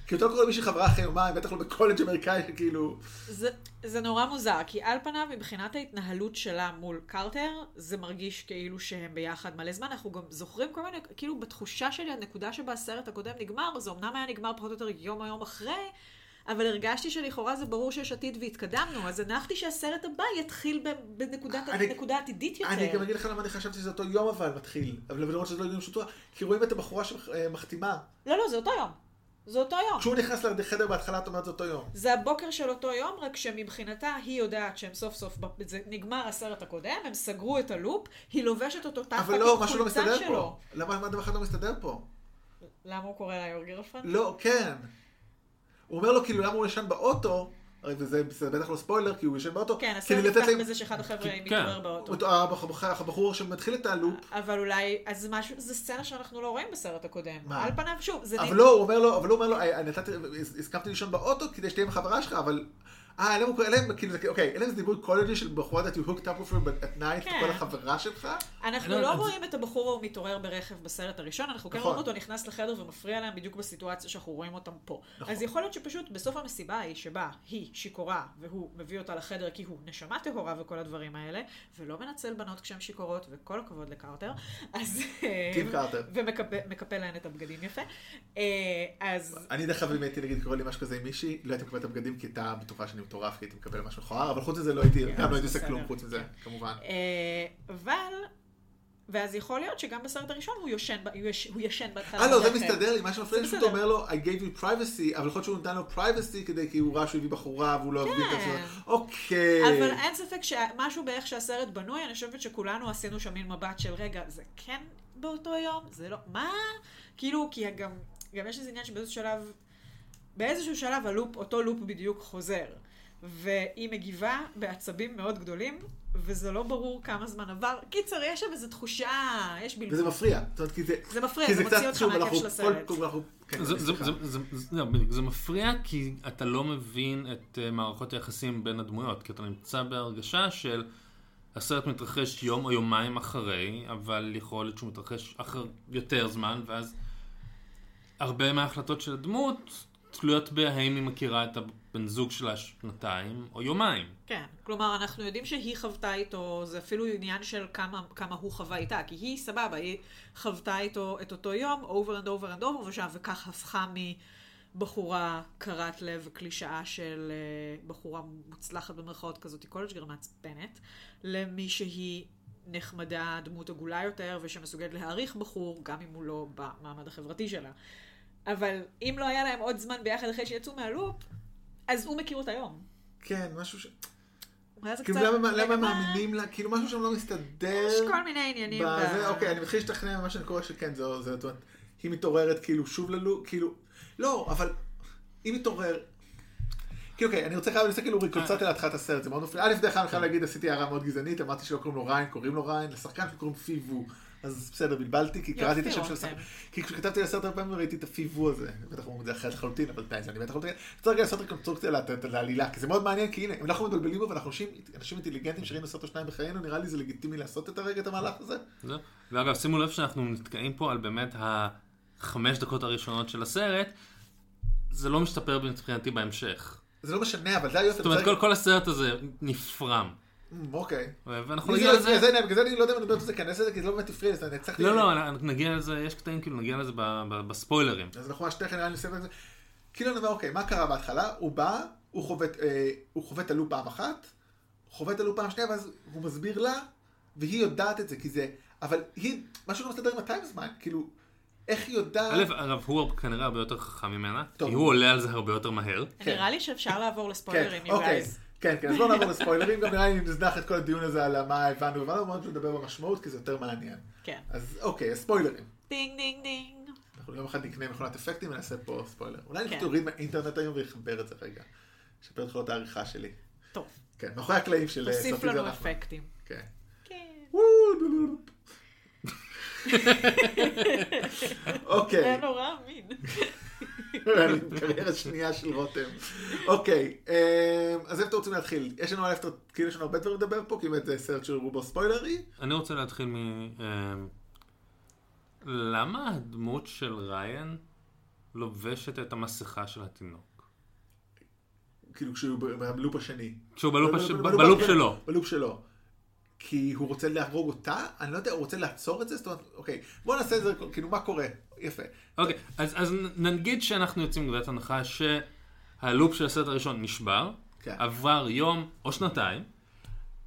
כי יותר קורא למישהי חברה אחרי יומיים, בטח לא בקולג' אמריקאי, כאילו... זה, זה נורא מוזר, כי על פניו, מבחינת ההתנהלות שלה מול קרטר, זה מרגיש כאילו שהם ביחד מלא זמן. אנחנו גם זוכרים כל מיני, כאילו בתחושה שלי, הנקודה שבה הסרט הקודם נגמר, זה אמנם היה נגמר פחות או יותר יום היום אחרי, אבל הרגשתי שלכאורה זה ברור שיש עתיד והתקדמנו, אז הנחתי שהסרט הבא יתחיל ב- בנקודת אני- נקודה עתידית יותר. אני גם אגיד לך למה אני חשבתי שזה אותו יום אבל מתחיל, אבל למרות שזה לא יום שוטוע, כי רואים את הבחורה שמחתימה. לא, לא, זה אותו יום. זה אותו יום. כשהוא נכנס לחדר בהתחלה, את אומרת זה אותו יום. זה הבוקר של אותו יום, רק שמבחינתה היא יודעת שהם סוף סוף, זה נגמר הסרט הקודם, הם סגרו את הלופ, היא לובשת אותו תחת אבל לא, משהו לא החולצה מסתדר שלו. פה. למה מה דבר אחד לא מסתדר פה? למה הוא קורא לה your girlfriend? לא, כן. הוא אומר לו כאילו למה הוא ישן באוטו, הרי וזה זה בטח לא ספוילר כי הוא ישן באוטו. כן, הסרט נפתח בזה שאחד החבר'ה כן. מתעורר באוטו. אותו- הבחור- שמתחיל את הלופ, אבל אולי, אז משהו, זו סצנה שאנחנו לא רואים בסרט הקודם. מה? על פניו, שוב, זה... אבל לא, הוא אומר לו, אבל הוא אומר לו, "אה, נתתי, הסכמתי לישון באוטו כדי שתהיה עם החברה שלך, אבל... אה, אלה הוא- אלה הם, כאילו, אוקיי, אלה זה דיבור קולג'י של בחורה that you hooked up with her at night, כן. כל החברה שלך. אנחנו לא, לא רואים את הבחור ההוא מתעורר ברכב בסרט הראשון, אנחנו כן נכון. רואים אותו נכנס לחדר ומפריע להם בדיוק בסיטואציה שאנחנו רואים אותם פה. נכון. אז יכול להיות שפשוט בסוף המסיבה ההיא שבה היא שיכורה והוא מביא אותה לחדר כי הוא נשמה טהורה וכל הדברים האלה, ולא מנצל בנות כשהן שיכורות, וכל הכבוד לקרטר, אז... טים קרטר. ומקפל להן את הבגדים יפה. אה, אז... אני דרך אגב אם הייתי נגיד קורא לי משהו כזה עם מישהי, לא הייתי מקבל את הבגדים כי הייתה בטוחה שאני מטורף, כי הייתי מקבל משהו מכוער, אבל חוץ מזה לא הייתי, כן, גם לא הייתי עושה כלום. חוץ מזה, כמובן. אה, אבל... ואז יכול להיות שגם בסרט הראשון הוא ישן בהתחלה. אה לא, זה. מסתדר לי, מה שמפריע לי בסדר. אומר לו, I gave you privacy, אבל יכול להיות שהוא נתן לו privacy כדי, כי הוא ראה שהוא הביא בחורה והוא לא הביא את כן. זה. אוקיי. אבל אין ספק שמשהו באיך שהסרט בנוי, אני חושבת שכולנו עשינו שם מין מבט של רגע, זה כן באותו יום? זה לא... מה? כאילו, כי גם, גם יש איזה עניין שבאיזשהו שלב, באיזשהו שלב הלופ, אותו לופ בדיוק חוזר. והיא מגיבה בעצבים מאוד גדולים, וזה לא ברור כמה זמן עבר. קיצר, יש שם איזו תחושה, יש בלבול. וזה מפריע. זאת אומרת, כי זה... זה מפריע, זה מוציא אותך מהכיף של הסרט. כן, זה- לא, זה מפריע כי אתה לא מבין את אה, מערכות היחסים בין הדמויות, כי אתה נמצא בהרגשה של הסרט מתרחש יום או יומיים אחרי, אבל יכול להיות שהוא מתרחש אחר יותר זמן, ואז הרבה מההחלטות של הדמות תלויות בהאם היא מכירה את הבן זוג שלה שנתיים או יומיים. כן, כלומר, אנחנו יודעים שהיא חוותה איתו, זה אפילו עניין של כמה, כמה הוא חווה איתה, כי היא סבבה, היא חוותה איתו את אותו יום, over and over and over, ושם, וכך הפכה מבחורה קרת לב וקלישאה של uh, בחורה מוצלחת במרכאות כזאת, קולג' גר מעצבנת, למי שהיא נחמדה, דמות עגולה יותר, ושמסוגלת להעריך בחור, גם אם הוא לא במעמד החברתי שלה. אבל אם לא היה להם עוד זמן ביחד אחרי שיצאו מהלופ, אז הוא מכיר אותה היום. כן, משהו ש... כאילו למה למה מה? מאמינים לה, כאילו משהו שם לא מסתדר. יש כל מיני עניינים. בזה, ב- אוקיי, אני מתחיל להשתכנע ממה שאני קורא שכן, זה, זה, זאת אומרת, היא מתעוררת כאילו שוב ללו, כאילו, לא, אבל היא מתעורר. כאילו, אוקיי, אני רוצה חייב לעשות כאילו ריקולציה להתחלת הסרט, זה מאוד מפריע. א', דרך אגב, אני חייב להגיד, עשיתי הערה מאוד גזענית, אמרתי שלא קוראים לו ריין, קוראים לו ריין, לשחקן שקוראים פיבו. אז בסדר, בלבלתי, כי קראתי את השם של השחקן. רותם. כי כשכתבתי לסרט הרבה פעמים ראיתי את הפיבו הזה. בטח אומרים את זה אחרת לחלוטין, אבל די, זה אני בטח לחלוטין. צריך רגע לעשות רקונסטרוקציה לעלילה, כי זה מאוד מעניין, כי הנה, אם אנחנו מתבלבלים בו ואנחנו אנשים- אינטליגנטים שראינו סרט או שניים בחיינו, נראה לי זה לגיטימי לעשות את הרגע את המהלך הזה. זהו. ואגב, שימו לב שאנחנו נתקעים פה על באמת החמש דקות הראשונות של הסרט, זה לא משתפר מבחינתי בהמשך. זה לא משנה, אבל זה היופי. זאת אומרת, כל הסרט הזה נפרם. אמ, אוקיי. ואנחנו נגיע זה- לזה... זה- זה- בגלל זה אני לא יודע אם אני באמת להיכנס לזה, כי זה לא באמת הפריע לי, אז אני הצלחתי... לא, לא, אנחנו נגיע לזה, יש קטעים כאילו, נגיע לזה ב- ב- בספוילרים. אז אנחנו ממש תכף נראה לי נסיים את זה. כאילו אני אומר, אוקיי, מה קרה בהתחלה? הוא בא, הוא חווה, אה, הוא את הלופ פעם אחת, חווה את הלופ פעם שנייה, ואז הוא מסביר לה, והיא יודעת את זה, כי זה... אבל היא, משהו לא מסתדר עם ה timeline, כאילו, איך היא יודעת... א', אגב, הוא כנראה הרבה יותר חכם ממנה. כי הוא עולה על זה הרבה יותר מהר. נראה לי שאפשר לעבור לספוילרים, כן, you אוקיי, guys. כן, כן, אז בואו נעבור לספוילרים, גם נראה לי נזנח את כל הדיון הזה על מה הבנו, אבל מאוד לדבר במשמעות, כי זה יותר מעניין. כן. אז אוקיי, ספוילרים. דינג דינג דינג. אנחנו יום אחד נקנה מכונת אפקטים ונעשה פה ספוילר. אולי אני כן. אוריד מהאינטרנט היום ויחבר את זה רגע. אשפר את יכולות העריכה שלי. טוב, כן, מאחורי הקלעים של אה, תוסיף סופי לנו. אפקטים. כן. כן. אוקיי. זה נורא אמין. קריירה שנייה של רותם. אוקיי, אה, אז איפה אתם רוצים להתחיל? יש לנו כאילו יש לנו הרבה דברים לדבר פה, כי באמת זה סרט של רובו ספוילרי. אני רוצה להתחיל מ... אה, למה הדמות של ריין לובשת את המסכה של התינוק? כאילו כשהוא בלופ השני. כשהוא בלופ הש- בלופ- שלו. בלופ שלו. כי הוא רוצה להרוג אותה? אני לא יודע, הוא רוצה לעצור את זה? זאת אומרת, אוקיי, בוא נעשה את זה, כאילו, מה קורה? יפה. אוקיי, אז, אז נ- נגיד שאנחנו יוצאים מנקודת הנחה שהלופ של הסרט הראשון נשבר, כן. עבר יום או שנתיים,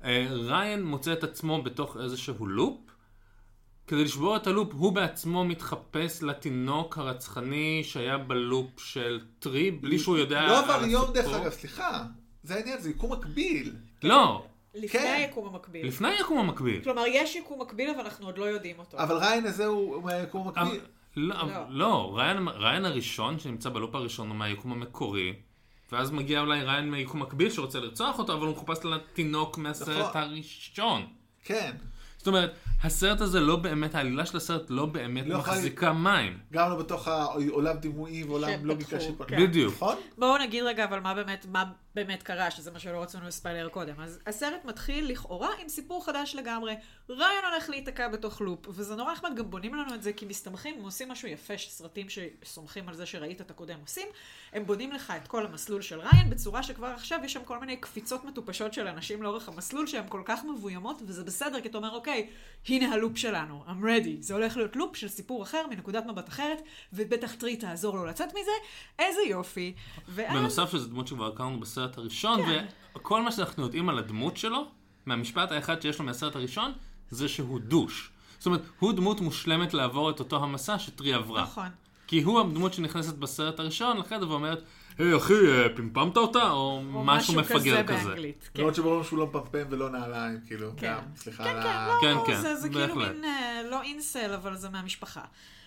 אה, ריין מוצא את עצמו בתוך איזשהו לופ, כדי לשבור את הלופ הוא בעצמו מתחפש לתינוק הרצחני שהיה בלופ של טרי, בלי שהוא יודע לא עבר יום דרך. אגב, סליחה. זה העניין, זה יקום מקביל. לא, לפני כן. היקום המקביל. לפני היקום המקביל. כלומר, יש יקום מקביל, אבל אנחנו עוד לא יודעים אותו. אבל ריין הזה הוא מהיקום אבל- המקביל. לא, לא. לא, ריין, ריין הראשון שנמצא בלופ הראשון הוא מהיקום המקורי, ואז מגיע אולי ריין מהיקום מקביל שרוצה לרצוח אותו, אבל הוא מחופש לתינוק מהסרט נכון. הראשון. כן. זאת אומרת, הסרט הזה לא באמת, העלילה של הסרט לא באמת לא מחזיקה מים. גם לא בתוך העולם דימויי ועולם לוגיקה כן. שפתחו. בדיוק. נכון? בואו נגיד רגע אבל מה באמת, מה באמת קרה, שזה מה שלא רצינו לספיילר קודם. אז הסרט מתחיל לכאורה עם סיפור חדש לגמרי. ריין הולך להיתקע בתוך לופ, וזה נורא נחמד, גם בונים לנו את זה כי מסתמכים, הם עושים משהו יפה שסרטים שסומכים על זה שראית את הקודם עושים. הם בונים לך את כל המסלול של ריין בצורה שכבר עכשיו יש שם כל מיני קפיצות מטופשות של אנשים לאורך המסלול שהן כל כך מבוימות, וזה בסדר, כי אתה אומר, אוקיי, הנה הלופ שלנו, I'm ready. זה הולך להיות לופ של סיפור אחר, מנקודת מבט אחרת, ובטח טרי תעזור לו לצאת מזה, איזה יופי. ואז... בנוסף שזו דמות שכבר הכרנו בסרט הראשון, כן. וכל מה שאנחנו יודעים על הדמות שלו, מהמשפט האחד שיש לו מהסרט הראשון, זה שהוא דוש. זאת אומרת, הוא דמות מושלמת לעבור את אותו המסע שטרי עברה. נכון. כי הוא הדמות שנכנסת בסרט הראשון לחדר ואומרת, היי אחי, אה, פמפמת אותה? או או משהו מפגר כזה. באנגלית. כן. למרות שברור שהוא לא מפמפם ולא נעליים, כאילו, כן. גם, סליחה כן, על כן, ה... לא, כן, כן, זה, זה כאילו בהחלט. מין, אה, לא אינסל, אבל זה מהמשפחה.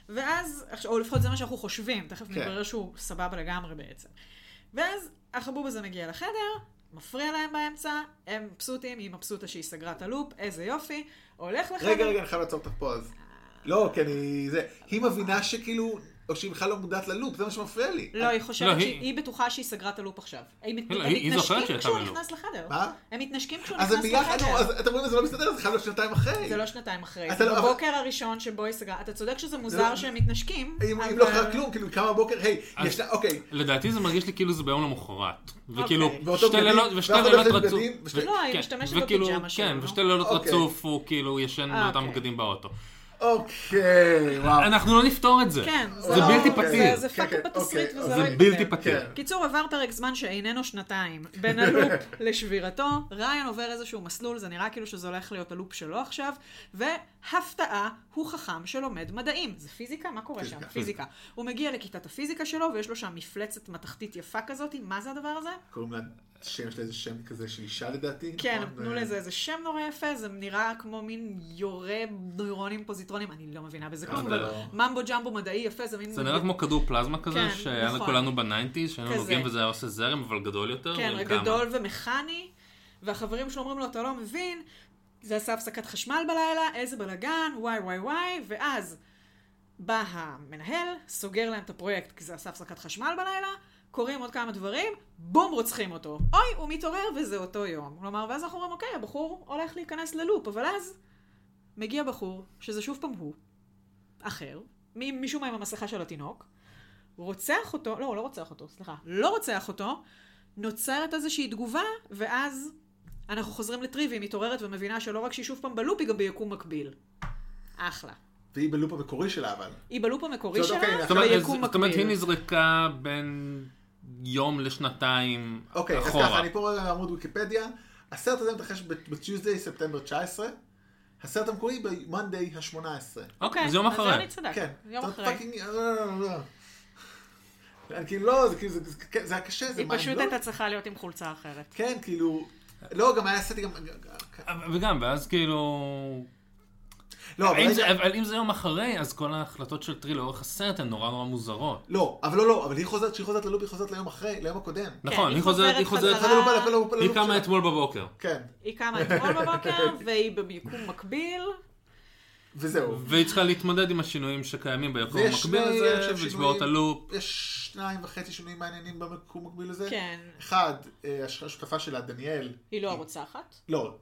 ואז, או לפחות זה מה שאנחנו חושבים, תכף כן. נתברר שהוא סבבה לגמרי בעצם. ואז החבוב הזה מגיע לחדר, מפריע להם באמצע, הם מבסוטים, היא מבסוטה שהיא סגרה את הלופ, איזה יופי, הולך לחדר. רגע, רגע, אני חייב לעצור אותך פה אז. לא, כי אני... זה... היא מבינה שכאילו... או שהיא בכלל לא מודעת ללופ, זה מה שמפריע לי. לא, היא לא, חושבת היא- שהיא היא בטוחה שהיא סגרה את הלופ עכשיו. הם לא, הם מתנשקים כשהוא. נכנס לחדר. מה? הם מתנשקים כשהוא אז הם נכנס ביחד, לחדר. אז אתם רואים, זה לא מסתדר, זה חייב להיות שנתיים אחרי. זה לא שנתיים אחרי, זה לא- בבוקר הראשון שבו היא סגרה. אתה צודק שזה לא- מוזר שהם מתנשקים, אם לא קרה כלום, כאילו, קמה בבוקר, היי, יש לה, אוקיי. לדעתי זה מרגיש לי כאילו זה ביום למחרת. וכאילו, אוקיי. שתי לילות, לא רצוף. לא, היא כן, משתמשת בפיג'מה שלו, כן. ושתי לילות אוקיי. רצוף הוא כאילו ישן אה, באותם אוקיי. בגדים באוטו. אוקיי, וואו. אנחנו לא נפתור את זה. כן, זה לא- בלתי. פתיר. זה- זה כן, כן, בתסריט אוקיי, וזה זה לא בלתי ייפתר. פתיר. כן. קיצור, עבר פרק זמן שאיננו שנתיים. בין הלופ לשבירתו, ריין עובר איזשהו מסלול, זה נראה כאילו שזה הולך להיות הלופ שלו עכשיו, והפתעה, הוא חכם שלומד מדעים. זה פיזיקה? מה קורה שם? פיזיקה. הוא מגיע לכיתת הפיזיקה שלו, ויש לו שם מפלצת מתכתית יפה כזאת, מה זה הדבר הזה? קוראים לה שם, יש לה איזה שם כזה של אישה לדעתי. כן, נכון? תנו לזה איזה שם נורא יפה, זה נראה כמו מין יורה נוירונים פוזיטרונים, אני לא מבינה בזה כלום, אבל לא. ממבו ג'מבו מדעי יפה, זה מין... זה נראה כמו כדור פלזמה כזה, כן, שהיה נכון. לכולנו ב nineties, שהיינו. נוגעים וזה היה עושה זרם, אבל גדול יותר. כן. גדול ומכני, והחברים שלו אומרים לו, אתה לא מבין, זה עשה הפסקת חשמל בלילה, איזה בלאגן, וואי וואי וואי, ואז בא המנהל, סוגר להם את הפרויקט כי זה עשה הפסקת חשמל בלילה, קורים עוד כמה דברים, בום, רוצחים אותו. אוי, הוא מתעורר וזה אותו יום. כלומר, ואז אנחנו אומרים, אוקיי, הבחור הולך להיכנס ללופ, אבל אז מגיע בחור, שזה שוב פעם הוא, אחר, מישהו מה עם המסכה של התינוק, רוצח אותו, לא, הוא לא רוצח אותו, סליחה, לא רוצח אותו, נוצרת איזושהי תגובה, ואז אנחנו חוזרים לטרי והיא מתעוררת ומבינה שלא רק שהיא שוב פעם בלופ, היא גם ביקום מקביל. אחלה. והיא בלופ המקורי שלה אבל. היא בלופ המקורי שלה, אוקיי, ביקום זאת אומרת, היא מקביל. נזרקה בין יום לשנתיים אוקיי, אז אחורה. ככה, אני פה רואה עמוד ויקיפדיה. הסרט הזה מתרחש ב-Tuesday, ספטמבר 19. הסרט המקורי ב-Monday ה-18. אוקיי, אז יום אז אחרי. אני צדק. כן. יום אחרי. לא, לא, לא, לא. כאילו לא, זה כאילו, זה- זה- היה קשה, זה היא mind פשוט. הייתה צריכה להיות עם חולצה אחרת. כן, כאילו, לא, גם היה סטי גם, וגם, ואז כאילו... לא, אבל אם זה- אבל אם זה יום אחרי, אז כל ההחלטות של טרי לאורך הסרט הן נורא נורא מוזרות. לא, אבל לא, לא, אבל היא חוזרת, כשהיא חוזרת ללופ, היא חוזרת ליום אחרי, ליום הקודם. נכון, היא היא חוזרת, היא חוזרת היא. קמה אתמול בבוקר. כן, היא קמה אתמול בבוקר, והיא ביקום מקביל. וזהו. והיא צריכה להתמודד עם השינויים שקיימים ביקום המקביל אני הזה, ולשבור את הלופ. יש שניים וחצי שינויים מעניינים במקום מקביל לזה. כן. אחד, אה, הש- השותפה שלה, דניאל, היא לא הרוצחת. לא,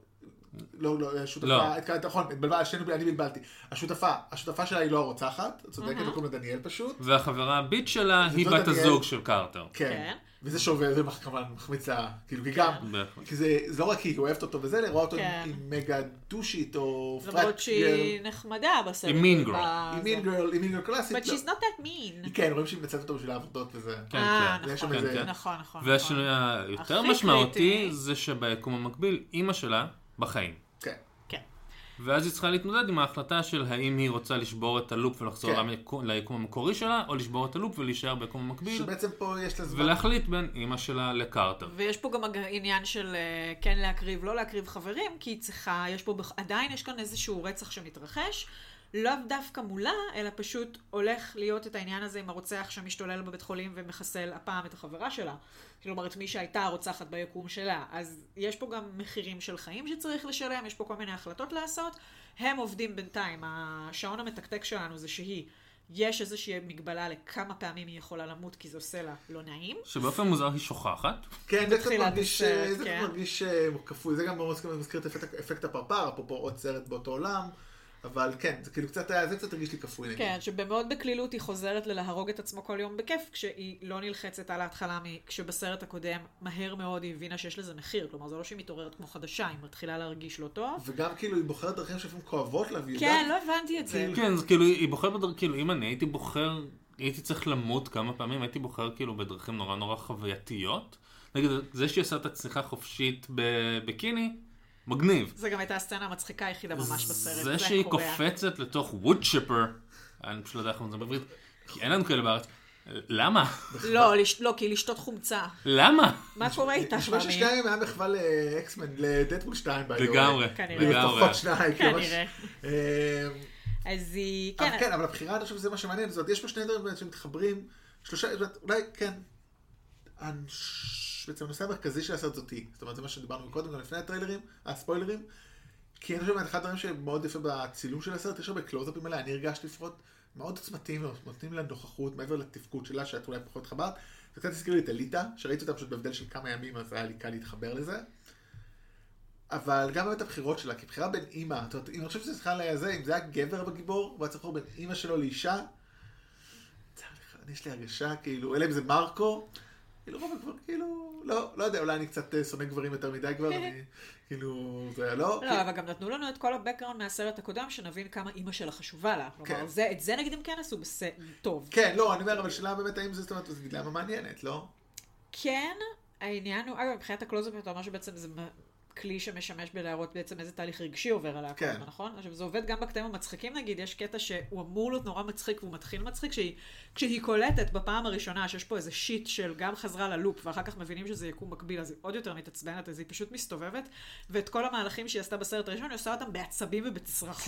לא, לא, השותפה, לא. את- נכון, התבלבל- שנינו- אני בלבלתי. השותפה, השותפה שלה היא לא הרוצחת, את צודקת, מהמם. קוראים לה דניאל פשוט. והחברה הביט שלה היא בת דניאל. הזוג של קרטר. כן. כן. וזה שעובר, זה כמובן מחמיץ לה, כאילו, כי גם, בהחלט. כי זה זה לא רק כי היא אוהבת אותו וזה, לראות אותו כן. עם- עם מגה דושית או למרות פרט שהיא נחמדה בסרט. היא mean girl. עם מין גרל, עם מין גרל קלאסית. But לא. she's not that mean. כן, רואים שהיא מנצלת אותו בשביל העבודות וזה. כן, אה, כן. נכון, נכון, נכון. והשינוי נכון. היותר משמעותי. זה שביקום המקביל, אימא שלה בחיים. כן. כן. ואז היא צריכה להתמודד עם ההחלטה של האם היא רוצה לשבור את הלופ ולחזור כן. ליקום המקורי שלה, או לשבור את הלופ ולהישאר ביקום המקביל, שבעצם פה יש לה זמן. ולהחליט בין אימא שלה לקרטר. ויש פה גם עניין של אה, כן להקריב, לא להקריב חברים, כי היא צריכה, יש פה, עדיין יש כאן איזשהו רצח שמתרחש, לאו דווקא מולה, אלא פשוט הולך להיות את העניין הזה עם הרוצח שמשתולל בבית חולים ומחסל הפעם את החברה שלה. כלומר, את מי שהייתה הרוצחת ביקום שלה. אז יש פה גם מחירים של חיים שצריך לשלם, יש פה כל מיני החלטות לעשות. הם עובדים בינתיים, השעון המתקתק שלנו זה שהיא, יש איזושהי מגבלה לכמה פעמים היא יכולה למות, כי זה עושה לה לא נעים. שבאופן מוזר היא שוכחת. כן, זה קצת מרגיש, זה כן. קצת מרגיש אה, כפוי, זה גם מאוד מזכיר את אפקט- אפקט הפרפר, אפרופו עוד סרט באותו עולם, אבל כן, זה כאילו קצת, היה- זה קצת הרגיש לי כפוי נגיד. כן, שבמאוד בקלילות היא חוזרת ללהרוג את עצמו כל יום בכיף, כשהיא לא נלחצת על ההתחלה, כשבסרט הקודם מהר מאוד היא הבינה שיש לזה מחיר. כלומר, זה לא שהיא מתעוררת כמו חדשה, היא מתחילה להרגיש לא טוב. וגם כאילו היא בוחרת דרכים שלפעמים כואבות לה, והיא כן, יודעת- לא הבנתי את זה. כן, אז כאילו היא בוחרת בדרך, כאילו אם אני הייתי בוחר, הייתי צריך למות כמה פעמים, הייתי בוחר כאילו בדרכים נורא נורא חווייתיות. נגיד, זה שהיא עושה את הצניחה חופשית בביקיני, מגניב. זה גם הייתה הסצנה המצחיקה היחידה ממש בסרט. זה שהיא. קופצת לתוך ווד צ'יפר, אני פשוט לא יודע איך אומרים את זה בעברית, כי אין לנו כאלה בארץ. למה? לא, לא, כי לשתות חומצה. למה? מה קורה איתך, נשמע? ששניים היה מחווה לאקסמן, לדדפול 2 ביום. לגמרי. לגמרי. לפחות שניים, כנראה. אה, אז היא, כן, כן, אבל הבחירה, אני חושב שזה מה שמעניין, זאת אומרת, יש פה שני דברים שמתחברים, שלושה, אולי כן, בעצם הנושא המרכזי של הסרט זאת היא, זאת אומרת, זה מה שדיברנו קודם, גם לפני הטריילרים, הספוילרים, כי אני חושב באמת, אחד הדברים שמאוד יפה בצילום של הסרט, יש הרבה קלוזאפים עליה, אני הרגשתי לפחות מאוד עוצמתיים, נותנים לה נוכחות מעבר לתפקוד שלה, שאת אולי פחות התחברת, זה קצת הזכיר לי את אליטה, שראיתי אותה פשוט בהבדל של כמה ימים, אז היה לי קל להתחבר לזה. אבל גם באמת הבחירות שלה, כי בחירה בין אימא, זאת אומרת, אם אני חושב שזה צריכה לזה, אם זה היה גבר בגיבור, הוא היה צריך בין אימא שלו לאישה, יש לי הרגשה, כאילו, אלא אם זה מרקו, כאילו רוב כבר, כאילו, לא, לא יודע, אולי אני קצת אה, שונא גברים יותר מדי כבר, אני, כאילו, זה לא, לא, אבל גם נתנו לנו את כל הבקגראונד מהסרט הקודם, שנבין כמה אימא שלה חשובה לה. כלומר, כן. זה- את זה נגיד הם כן עשו. טוב. כן, לא, אני אומר, אבל שאלה באמת האם זה, זאת אומרת, זו דילמה מעניינת, לא? כן, העניין הוא, אגב, מבחינת הקלוזאפ אתה אומר שבעצם זה כלי שמשמש בלהראות בעצם איזה תהליך רגשי עובר עליה, כן. כן. נכון? עכשיו, זה עובד גם בקטעים המצחיקים נגיד, יש קטע שהוא אמור להיות נורא מצחיק והוא מתחיל מצחיק, כשהיא, כשהיא קולטת בפעם הראשונה שיש פה איזה שיט של גם חזרה ללופ, ואחר כך מבינים שזה יקום מקביל, אז היא עוד יותר מתעצבנת, אז היא פשוט מסתובבת, ואת כל המהלכים שהיא עשתה בסרט הראשון, היא עושה אותם בעצבים ובצרחות.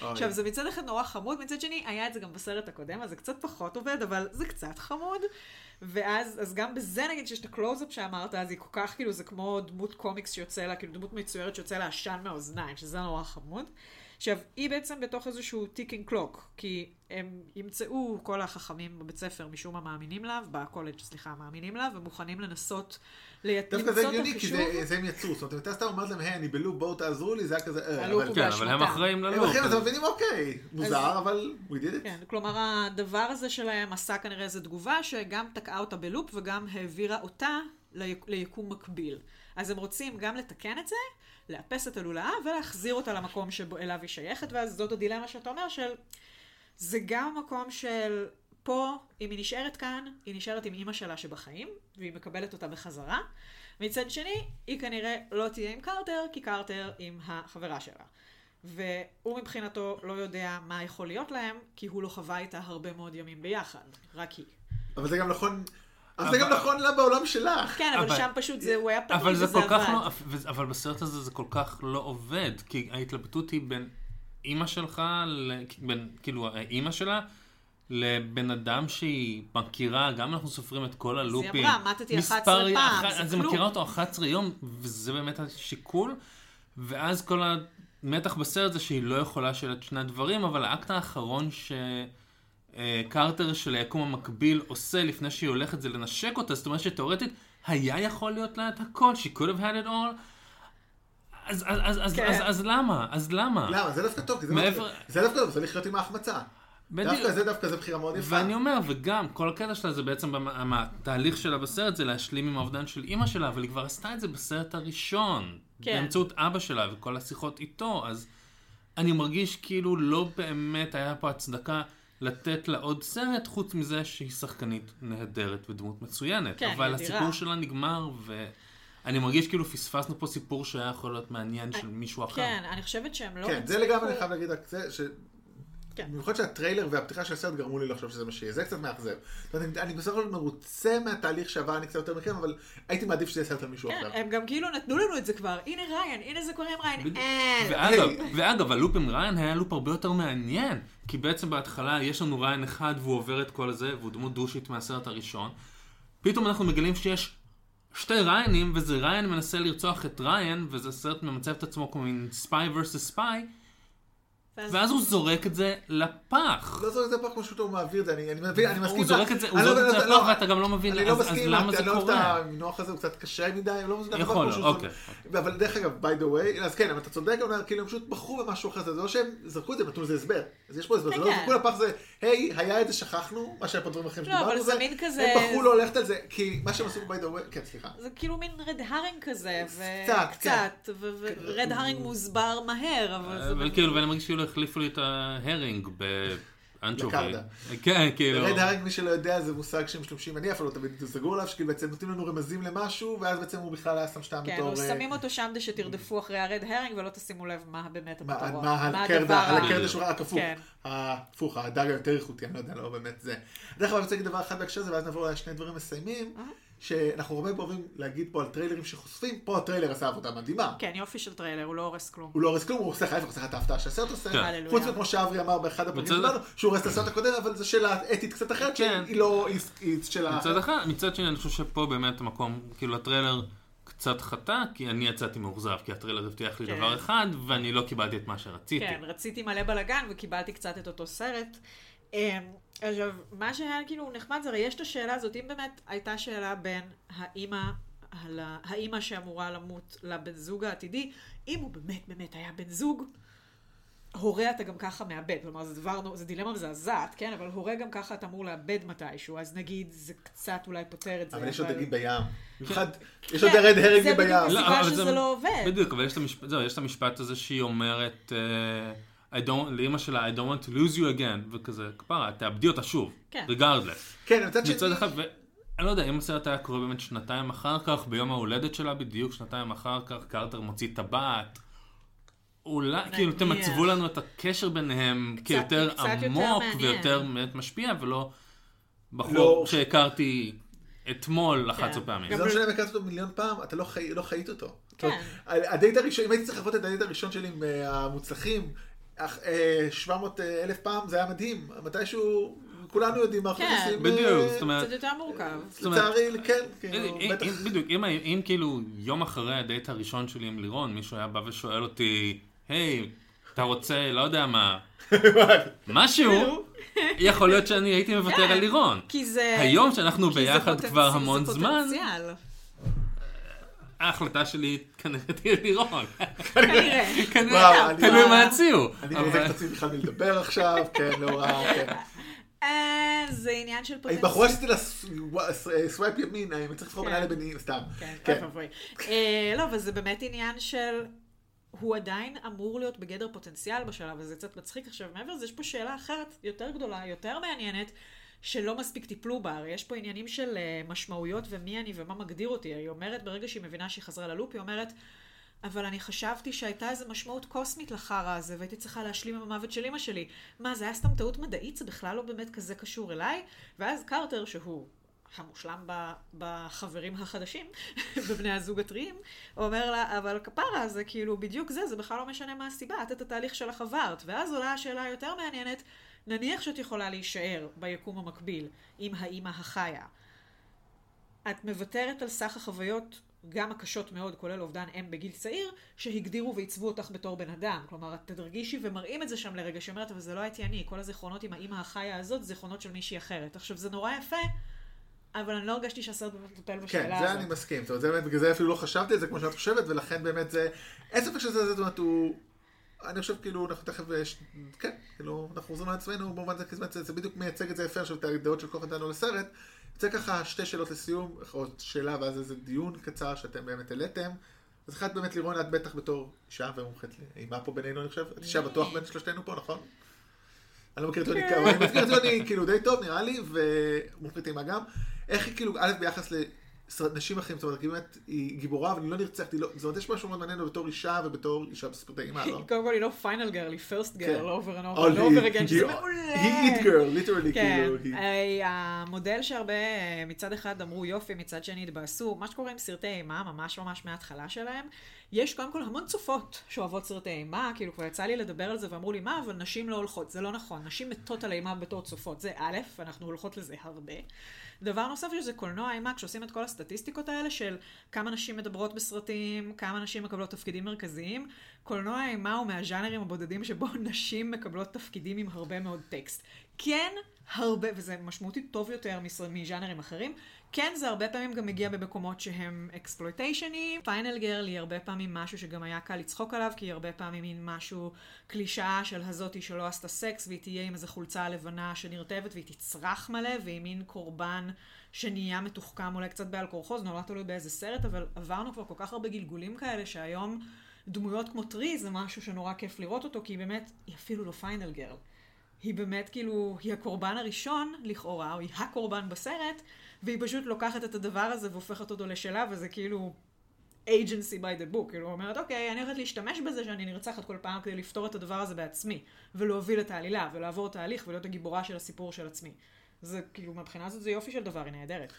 כן. עכשיו, זה מצד אחד נורא חמוד, מצד שני, היה את זה גם בסרט הקודם, אז זה קצת פחות עובד, אבל זה קצת חמוד. ואז אז גם בזה נגיד שיש את הקלוזאפ שאמרת, אז היא כל כך כאילו זה כמו דמות קומיקס שיוצא לה, כאילו דמות מצוירת שיוצא לה עשן מהאוזניים, שזה נורא חמוד. עכשיו, היא בעצם בתוך איזשהו ticking clock, כי הם ימצאו, כל החכמים בבית ספר משום מה מאמינים לה, בקולג' סליחה, מאמינים לה, ומוכנים לנסות ל- דווקא למצוא זה את הגיוני, כי החישוב. זה זה הם יצרו, זאת אומרת, הייתה סתם אומרת להם, היי, אני בלופ, בואו תעזרו לי, זה היה כזה, אה, אבל... כן, אבל הם. אחראים הם ללופ. אחרים, אז הם מבינים, אוקיי, מוזר, אבל we did it. כן, כלומר הדבר הזה שלהם עשה כנראה איזו תגובה שגם תקעה אותה בלופ וגם העבירה אותה ליק, ליקום מקביל. אז הם רוצים גם לתקן את זה, לאפס את הלולאה ולהחזיר אותה למקום שבו אליו היא שייכת, ואז זאת הדילמה שאתה אומר של זה גם מקום של פה, אם היא נשארת כאן, היא נשארת עם אימא שלה שבחיים, והיא מקבלת אותה בחזרה. מצד שני, היא כנראה לא תהיה עם קרטר, כי קרטר עם החברה שלה. והוא מבחינתו לא יודע מה יכול להיות להם, כי הוא לא חווה איתה הרבה מאוד ימים ביחד, רק היא. אבל זה גם נכון, אבל זה גם נכון לה בעולם שלך. כן, אבל אבל- שם פשוט זה, הוא היה פנוי אבל זה וזה כך עבד. לא, אבל בסרט הזה זה כל כך לא עובד, כי ההתלבטות היא בין אימא שלך, בין, כאילו, האימא שלה, לבן אדם שהיא מכירה, גם אם אנחנו סופרים את כל הלופים. אמרה, מתתי מספר- 11 פעם, אח- זה אז היא כלום. מכירה אותו 11 יום, וזה באמת השיקול, ואז כל המתח בסרט זה שהיא לא יכולה של את שני הדברים, אבל האקט האחרון ש... אה, קרטר של היקום המקביל עושה לפני שהיא הולכת זה לנשק אותה, זאת אומרת שתאורטית היה יכול להיות לה את הכל, she could have had it all. אז, אז, אז, אז, כן. אז, אז למה? אז למה? למה? זה דווקא טוב, כי זה מעבר- לא- זה דווקא טוב, זה לחיות עם ההחמצה. בדיוק. דווקא זה דווקא זה בחירה מאוד יפה. ואני אומר, וגם, כל הקטע שלה זה בעצם, התהליך שלה בסרט זה להשלים עם האובדן של אימא שלה, אבל היא כבר עשתה את זה בסרט הראשון. כן. באמצעות אבא שלה וכל השיחות איתו, אז אני מרגיש כאילו לא באמת היה פה הצדקה לתת לה עוד סרט, חוץ מזה שהיא שחקנית נהדרת ודמות מצוינת. כן, אבל היא אדירה. הסיפור שלה נגמר, ואני מרגיש כאילו פספסנו פה סיפור שהיה יכול להיות מעניין של מישהו אחר. כן, אני חושבת שהם לא... כן, זה לגמרי אני חייב להגיד רק זה, ש... כן. במיוחד שהטריילר והפתיחה של הסרט גרמו לי לחשוב שזה מה שיהיה, זה קצת מאכזב. זאת אומרת, אני- אני בסך הכל מרוצה מהתהליך שעבר אני קצת יותר מכם, אבל הייתי מעדיף שזה יהיה סרט על מישהו כן, אחר. הם גם כאילו נתנו לנו את זה כבר. הנה ריין, הנה זה קורה עם ריין. ואגב, הלופ עם ריין היה לופ הרבה יותר מעניין, כי בעצם בהתחלה יש לנו ריין אחד והוא עובר את כל זה, והוא דמות דושית מהסרט הראשון. פתאום אנחנו מגלים שיש שתי ריינים, וזה ריין מנסה לרצוח את ריין, וזה סרט ממצב את עצמו כמו מין spy versus spy, ואז הוא זורק את זה לפח. לא זורק את זה פה כמו שהוא מעביר את זה, אני אני מבין, אני מסכים. הוא זורק את זה, הוא אני לא- זורק את זה לא- לפח לא, ואתה גם לא מבין, אני לא אז אז מסכים, למה אני זה לא אוהב את קורה? המינוח הזה, הוא קצת קשה מדי, לא מבין. יכול פשוט- אוקיי. אבל דרך אגב, by the way, אז כן, אבל אתה צודק, אבל כאילו הם פשוט בחרו במשהו אחר, זה לא שהם זרקו את זה, נתנו לזה הסבר. אז יש פה הסבר, זה לא כן. זרקו לפח, זה, היי, היה את זה, שכחנו, מה שהיה פה דברים אחרים לא, שדיברנו זה זה, הם בחרו לא ללכת על זה, כי מה שהם עשו by the way, כן, סליחה. זה כאילו מין רד הרינג כזה, ו... קצת, כן. קצת, ורד הרינג מוסבר מהר, אבל זה... החליפו לי את ההרינג באנצ'ובי. כן, כאילו. רד הארינג, מי שלא יודע, זה מושג שהם משתמשים, אני אף לא תמיד סגור עליו, שכאילו בעצם נותנים לנו רמזים למשהו, ואז בעצם הוא בכלל היה סתם סתם כן, בתור... אה, שמים אותו שם כדי שתרדפו אחרי ה red herring ולא תשימו לב מה באמת מה- הפתרון. מה הדבר הקרדה, ה- הקרדה שלך, רק הפוך. כן. הפוך, הדג היותר איכותי, אני לא יודע, לא באמת זה. דרך אגב, אני רוצה להגיד דבר אחד בהקשר הזה, ואז נעבור לשני דברים מסיימים. שאנחנו הרבה אוהבים להגיד פה על טריילרים שחושפים, פה הטריילר עשה עבודה מדהימה. כן, יופי של טריילר, הוא לא הורס כלום. הוא לא הורס כלום, הוא עושה הוא עושה את ההפתעה שהסרט עושה. כן. חוץ מכמו שאברי אמר באחד הפרקים שלנו, שהוא הורס את הסרט הקודם, אבל זו שאלה אתית קצת אחרת, כן. שהיא לא, היא- שאלה... מצד אחד, מצד שני אני חושב שפה באמת המקום, כאילו הטריילר קצת חטא, כי אני יצאתי מאוכזב, כי הטריילר הבטיח לי כן. דבר אחד, ואני לא קיבלתי את מה שרציתי. כן, רציתי מלא בלאגן וקיבלתי קצת את אותו סרט. עכשיו, מה שהיה כאילו נחמד זה, הרי יש את השאלה הזאת, אם באמת הייתה שאלה בין האימא, האימא שאמורה למות לבן זוג העתידי, אם הוא באמת באמת היה בן זוג, הורה אתה גם ככה מאבד, כלומר זה דבר, זה דילמה מזעזעת, כן? אבל הורה גם ככה אתה אמור לאבד מתישהו, אז נגיד זה קצת אולי פותר את זה, אבל יש עוד דגים בים. כן. במיוחד, יש עוד רד הרינג זה בדיוק בים. הסיבה שזה זה- לא עובד. בדיוק, אבל יש את המשפט, זהו, יש את המשפט הזה שהיא אומרת, אה, I don't, לאמא שלה, I don't want to lose you again, וכזה, כפרה, תאבדי אותה שוב, כן. regardless. כן, מצד שני... מצד אחד, ואני לא יודע, אם הסרט היה קורה באמת שנתיים אחר כך, ביום ההולדת שלה בדיוק, שנתיים אחר כך, קרטר מוציא טבעת. אולי, כאילו, תמצבו לנו את הקשר ביניהם כיותר קצת יותר עמוק מעניין. ויותר באמת משפיע, ולא לא. בחור שהכרתי אתמול 11 כן. פעמים. גם זה לא משנה אם הכרתי אותו מיליון פעם, אתה לא חי- לא חיית אותו. כן. הדייט הראשון, אם הייתי צריך לחוות את הדייט הראשון שלי עם אה, המוצלחים, 700 אלף פעם, זה היה מדהים. מתישהו, כולנו יודעים מה אנחנו כן. עושים. בדיוק, אה, זאת אומרת, קצת יותר מורכב. לצערי, כן, כאילו, בטח. בדיוק, אם, אם כאילו יום אחרי הדייט הראשון שלי עם לירון, מישהו היה בא ושואל אותי, היי, אתה רוצה, לא יודע מה, משהו, יכול להיות שאני הייתי מוותר כן. על לירון. כי זה... היום שאנחנו זה ביחד כבר זה המון זמן, פוטנציאל. ההחלטה שלי כנראה תהיה לירון. כנראה. כנראה, תלוי מה יציעו. אני מחזיק את עצמי בכלל מלדבר עכשיו, כן, לא רע, כן. אה, זה עניין של אני פוטנציאל. בחורה עשיתי לה swipe ימין, אני צריך לבחור כן. בינה לבין סתם. כן, כן. אה, לא, אבל זה באמת עניין של... הוא עדיין אמור להיות בגדר פוטנציאל בשלב הזה, קצת מצחיק עכשיו. מעבר לזה, יש פה שאלה אחרת, יותר גדולה, יותר מעניינת, שלא מספיק טיפלו בה. הרי יש פה עניינים של uh, משמעויות ומי אני ומה מגדיר אותי. היא אומרת, ברגע שהיא מבינה שהיא חזרה ללופ, היא אומרת, אבל אני חשבתי שהייתה איזו משמעות קוסמית לחרא הזה, והייתי צריכה להשלים עם המוות של אמא שלי. מה, זה היה סתם טעות מדעית? זה בכלל לא באמת כזה קשור אליי? ואז קרטר, שהוא המושלם בחברים החדשים, בבני הזוג הטריים, אומר לה, אבל כפרה, זה כאילו בדיוק זה, זה בכלל לא משנה מה הסיבה, את את התהליך שלך עברת. ואז עולה השאלה היותר מעניינת, נניח שאת יכולה להישאר ביקום המקביל עם האימא החיה. את מוותרת על סך החוויות גם הקשות מאוד, כולל אובדן אם בגיל צעיר, שהגדירו ועיצבו אותך בתור בן אדם. כלומר, את תרגישי ומראים את זה שם לרגע, שאומרת, אבל זה לא הייתי אני, כל הזיכרונות עם האימא החיה הזאת, זיכרונות של מישהי אחרת. עכשיו, זה נורא יפה, אבל אני לא הרגשתי שהסרט באמת מטפל בשאלה כן, הזאת. זה אני מסכים. זאת אומרת, זה באמת, בגלל זה אפילו לא חשבתי על זה כמו שאת חושבת, ולכן באמת זה... אין ספק שזה, זאת אומרת, הוא... אני חושב כאילו, אנחנו תכף, כן, כאילו, אנחנו חוזרים לעצמנו, במובן זה, זה, זה בדיוק מייצג את זה יפה עכשיו, את הדעות של כוח אדם לסרט. יוצא ככה שתי שאלות לסיום, עוד שאלה ואז איזה דיון קצר שאתם באמת העליתם. אז אחת באמת לירון, את בטח בתור אישה ומומחית לאימה פה בינינו, אני חושב. את אישה בטוח בין שלושתנו פה, נכון? אני לא מכיר את יוני כן. כמה, אני מכיר את יוני כאילו די טוב נראה לי, ומומחית אימה גם. איך היא כאילו, א', ביחס לנשים אחרים, זאת אומרת, באמת, היא גיבורה, אבל היא לא נרצחת, לא, זאת אומרת, יש משהו מאוד מעניין בתור אישה ובתור אישה בספורטאי אימה, לא? קודם כל היא לא final girl, היא first כן. girl, over and o, over היא- over again, שזה היא- מעולה. היא it girl, literally, כן, כאילו. המודל שהרבה אה, מצד אחד אמרו יופי, מצד שני התבאסו, מה שקורה עם סרטי אימה, ממש ממש מההתחלה שלהם, יש קודם כל המון צופות שאוהבות סרטי אימה, כאילו כבר יצא לי לדבר על זה ואמרו לי, מה, אבל נשים לא הולכות, זה לא נכון, נשים מתות על אימה בתור צופות, זה א', אנחנו הולכות לזה הרבה. דבר נוסף שזה קולנוע אימה, כשעושים את כל הסטטיסטיקות האלה של כמה נשים מדברות בסרטים, כמה נשים מקבלות תפקידים מרכזיים, קולנוע אימה הוא מהז'אנרים הבודדים שבו נשים מקבלות תפקידים עם הרבה מאוד טקסט. כן, הרבה, וזה משמעותית טוב יותר מז'אנרים אחרים, כן, זה הרבה פעמים גם מגיע במקומות שהם אקספלויטיישנים. final girl היא הרבה פעמים משהו שגם היה קל לצחוק עליו, כי היא הרבה פעמים מין משהו, קלישאה של הזאתי שלא עשתה סקס, והיא תהיה עם איזו חולצה לבנה שנרטבת, והיא תצרח מלא, והיא מין קורבן שנהיה מתוחכם אולי קצת בעל כורחו, זה נורא תלוי באיזה סרט, אבל עברנו כבר כל כך הרבה גלגולים כאלה, שהיום דמויות כמו טרי זה משהו שנורא כיף לראות אותו, כי היא באמת, היא אפילו לא פיינל גרל. היא באמת כאילו, היא הקורבן הראשון, לכאורה, או היא הקורבן בסרט, והיא פשוט לוקחת את הדבר הזה והופכת אותו לשלה, וזה כאילו agency by the book. כאילו, אומרת, אוקיי, אני הולכת להשתמש בזה שאני נרצחת כל פעם כדי לפתור את הדבר הזה בעצמי, ולהוביל את העלילה, ולעבור תהליך, ולהיות הגיבורה של הסיפור של עצמי. זה כאילו, מהבחינה הזאת זה יופי של דבר, היא נהדרת.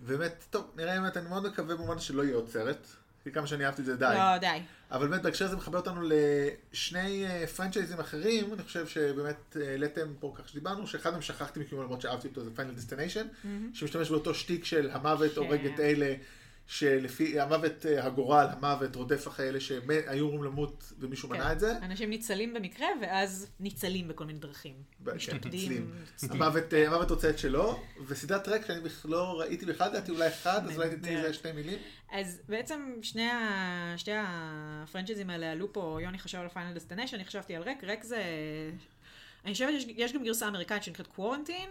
באמת, טוב, נראה אם אני מאוד מקווה במובן שלא יהיה עוד סרט. כי כמה שאני אהבתי את זה די. לא, די. אבל באמת בהקשר הזה מחבר אותנו לשני אה, פרנצ'ייזים אחרים, אני חושב שבאמת אה, העליתם פה כך שדיברנו, שאחד מהם שכחתי מכיוון למרות שאהבתי אותו, זה Final Destination, שמשתמש באותו שטיק של המוות כן. הורג את אלה, שלפי המוות אה, הגורל, המוות רודף אחרי אלה שהיו אמורים למות ומישהו כן. מנע את זה. אנשים ניצלים במקרה, ואז ניצלים בכל מיני דרכים. כן, משתפדים. המוות, אה, המוות רוצה את שלו, וסדרת Rec שאני בכלל לא ראיתי בכלל, לדעתי אולי אחד, אז אולי תתני לזה שתי מילים. אז בעצם שני, ה... שתי הפרנצ'ייזים האלה עלו פה, יוני חשב על Final Destination, אני חשבתי על Rec, Rec זה... אני חושבת שיש יש גם גרסה אמריקאית שנקראת Quarantine,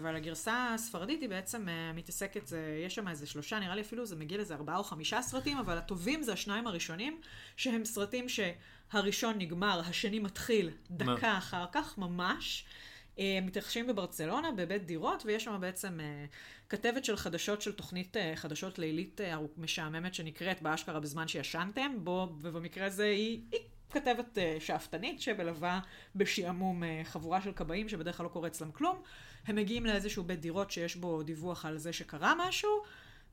אבל הגרסה הספרדית היא בעצם אה, מתעסקת, יש שם איזה שלושה, נראה לי אפילו זה מגיע לאיזה ארבעה או חמישה סרטים, אבל הטובים זה השניים הראשונים, שהם סרטים שהראשון נגמר, השני מתחיל דקה מה? אחר כך, ממש. אה, מתרחשים בברצלונה, בבית דירות, ויש שם בעצם אה, כתבת של חדשות של תוכנית אה, חדשות לילית אה, משעממת שנקראת באשכרה בזמן שישנתם, בו, ובמקרה הזה היא, היא כתבת אה, שאפתנית שמלווה בשעמום אה, חבורה של כבאים שבדרך כלל לא קורה אצלם כלום. הם מגיעים לאיזשהו בית דירות שיש בו דיווח על זה שקרה משהו,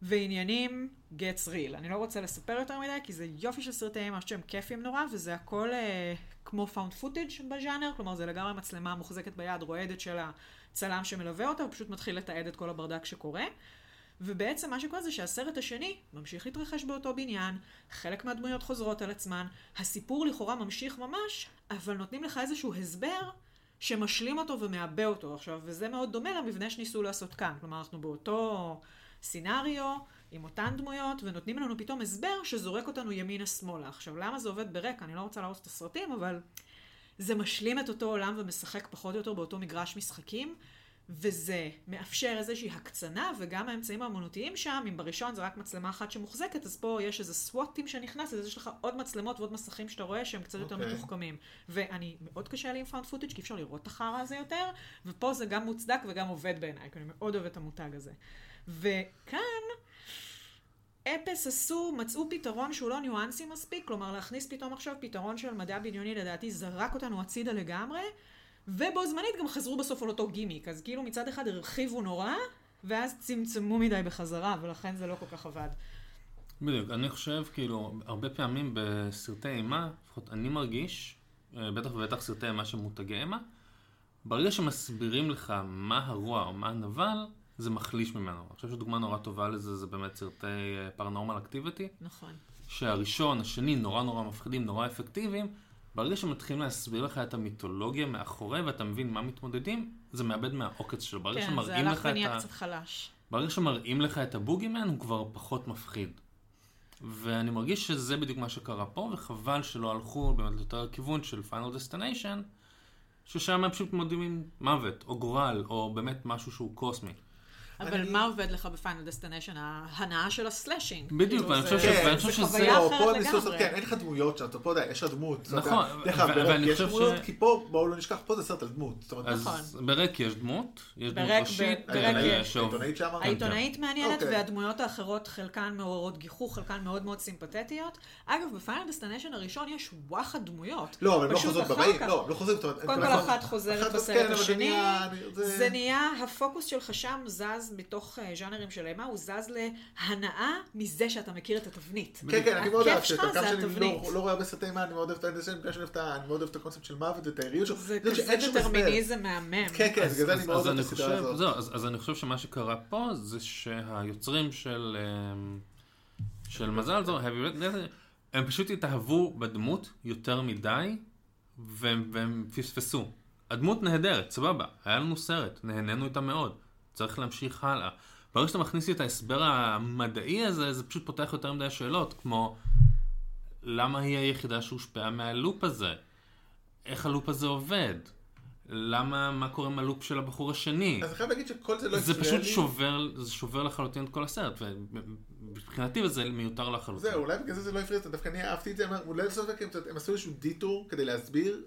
ועניינים gets real. אני לא רוצה לספר יותר מדי, כי זה יופי של סרטי אימה שהם כיפים נורא, וזה הכל אה, כמו found footage בז'אנר, כלומר זה לגמרי מצלמה מוחזקת ביד, רועדת של הצלם שמלווה אותה, הוא פשוט מתחיל לתעד את כל הברדק שקורה. ובעצם מה שקורה זה שהסרט השני ממשיך להתרחש באותו בניין, חלק מהדמויות חוזרות על עצמן, הסיפור לכאורה ממשיך ממש, אבל נותנים לך איזשהו הסבר שמשלים אותו ומעבה אותו עכשיו, וזה מאוד דומה למבנה שניסו לעשות כאן. כלומר, אנחנו באותו scenario, עם אותן דמויות, ונותנים לנו פתאום הסבר שזורק אותנו ימינה-שמאלה. עכשיו, למה זה עובד ב Rec? אני לא רוצה להרוס את הסרטים, אבל זה משלים את אותו עולם ומשחק פחות או יותר באותו מגרש משחקים. וזה מאפשר איזושהי הקצנה, וגם האמצעים האמנותיים שם, אם בראשון זה רק מצלמה אחת שמוחזקת, אז פה יש איזה סוואטים שנכנס, אז יש לך עוד מצלמות ועוד מסכים שאתה רואה שהם קצת יותר אוקיי. מתוחכמים. ואני, מאוד קשה לי עם found footage כי אפשר לראות את החרא הזה יותר, ופה זה גם מוצדק וגם עובד בעיניי, כי אני מאוד אוהבת את המותג הזה. וכאן, אפס עשו, מצאו פתרון שהוא לא ניואנסי מספיק, כלומר להכניס פתאום עכשיו פתרון של מדע בדיוני לדעתי זרק אותנו הצידה לגמרי, ובו זמנית גם חזרו בסוף על אותו גימיק, אז כאילו מצד אחד הרחיבו נורא, ואז צמצמו מדי בחזרה, ולכן זה לא כל כך עבד. בדיוק, אני חושב, כאילו, הרבה פעמים בסרטי אימה, לפחות אני מרגיש, אה, בטח ובטח סרטי אימה שמותגי אימה, ברגע שמסבירים לך מה הרוע או מה הנבל, זה מחליש ממנו. אני חושב שדוגמה נורא טובה לזה זה באמת סרטי פרנורמל אקטיביטי, נכון. שהראשון, השני, נורא נורא מפחידים, נורא אפקטיביים. ברגע שמתחילים להסביר לך את המיתולוגיה מאחורי ואתה מבין מה מתמודדים, זה מאבד מהעוקץ שלו. ברגע כן, זה הלך לך את ונהיה. קצת חלש. ברגע שמראים לך את הבוגימן הוא כבר פחות מפחיד. ואני מרגיש שזה בדיוק מה שקרה פה, וחבל שלא הלכו באמת יותר לכיוון של Final Destination, ששם הם פשוט מתמודדים עם מוות, או גורל, או באמת משהו שהוא קוסמי. אבל אני- מה עובד לך ב Final Destination? ההנאה של ה slashing. בדיוק, כאילו, ואני זה- חושב ש- כן, ואני חושב זה שזה- חוויה לא, אחרת לגמרי. כן, אין לך דמויות שם, אתה פה יודע, יש לך דמות. נכון, יש חושב דמויות, ש- כי פה, בואו לא נשכח, פה זה סרט על דמות. אז נכון. ב Rec יש דמות, יש דמות ראשית, אה. שעוב- העיתונאית שם. כן, העיתונאית מעניינת, אוקיי. והדמויות האחרות חלקן מעוררות גיחוך, חלקן מאוד מאוד סימפתטיות. אגב, ב Final Destination הראשון יש וואחד דמויות. לא, אבל הם לא חוזרות בבאים, לא, לא חוזרים. קודם כל כבר- אחת חוזרת אחת- בסרט כן, השני, זה נהיה, הפוקוס שלך שם זז מתוך אה, ז'אנרים של אימה, הוא זז להנאה מזה שאתה מכיר את התבנית. כן, כן, אני מאוד אוהב שאתה, זה שאני. לא- לא רואה הרבה סרטי אימה, אני מאוד אוהב את האנדרסן, בגלל שאני אוהב את ה- אני מאוד אוהב את הקונספט של מוות ואת היריות שלו. זה זה כזה. דטרמיניזם מהמם. כן, כן, בגלל זה אני מאוד אוהב את הסדרה הזאת. זהו, אז אז אני חושב שמה שקרה פה זה שהיוצרים של אמ, של מזל זו, הם פשוט התאהבו בדמות יותר מדי, והם והם פספסו. הדמות נהדרת, סבבה, היה לנו סרט, נהנינו איתה מאוד, צריך להמשיך הלאה. ברגע שאתה מכניס לי את ההסבר המדעי הזה, זה פשוט פותח יותר מדי שאלות, כמו למה היא היחידה שהושפעה מהלופ הזה? איך הלופ הזה עובד? למה, מה קורה עם הלופ של הבחור השני? אז אני חייב להגיד שכל זה לא זה הפריע פשוט לי. שובר, זה שובר לחלוטין את כל הסרט, ומבחינתי זה מיותר לחלוטין. זהו, אולי בגלל זה זה לא הפריע, דווקא אני אהבתי את זה, אולי לסוף הם עשו איזשהו דיטור כדי להסביר,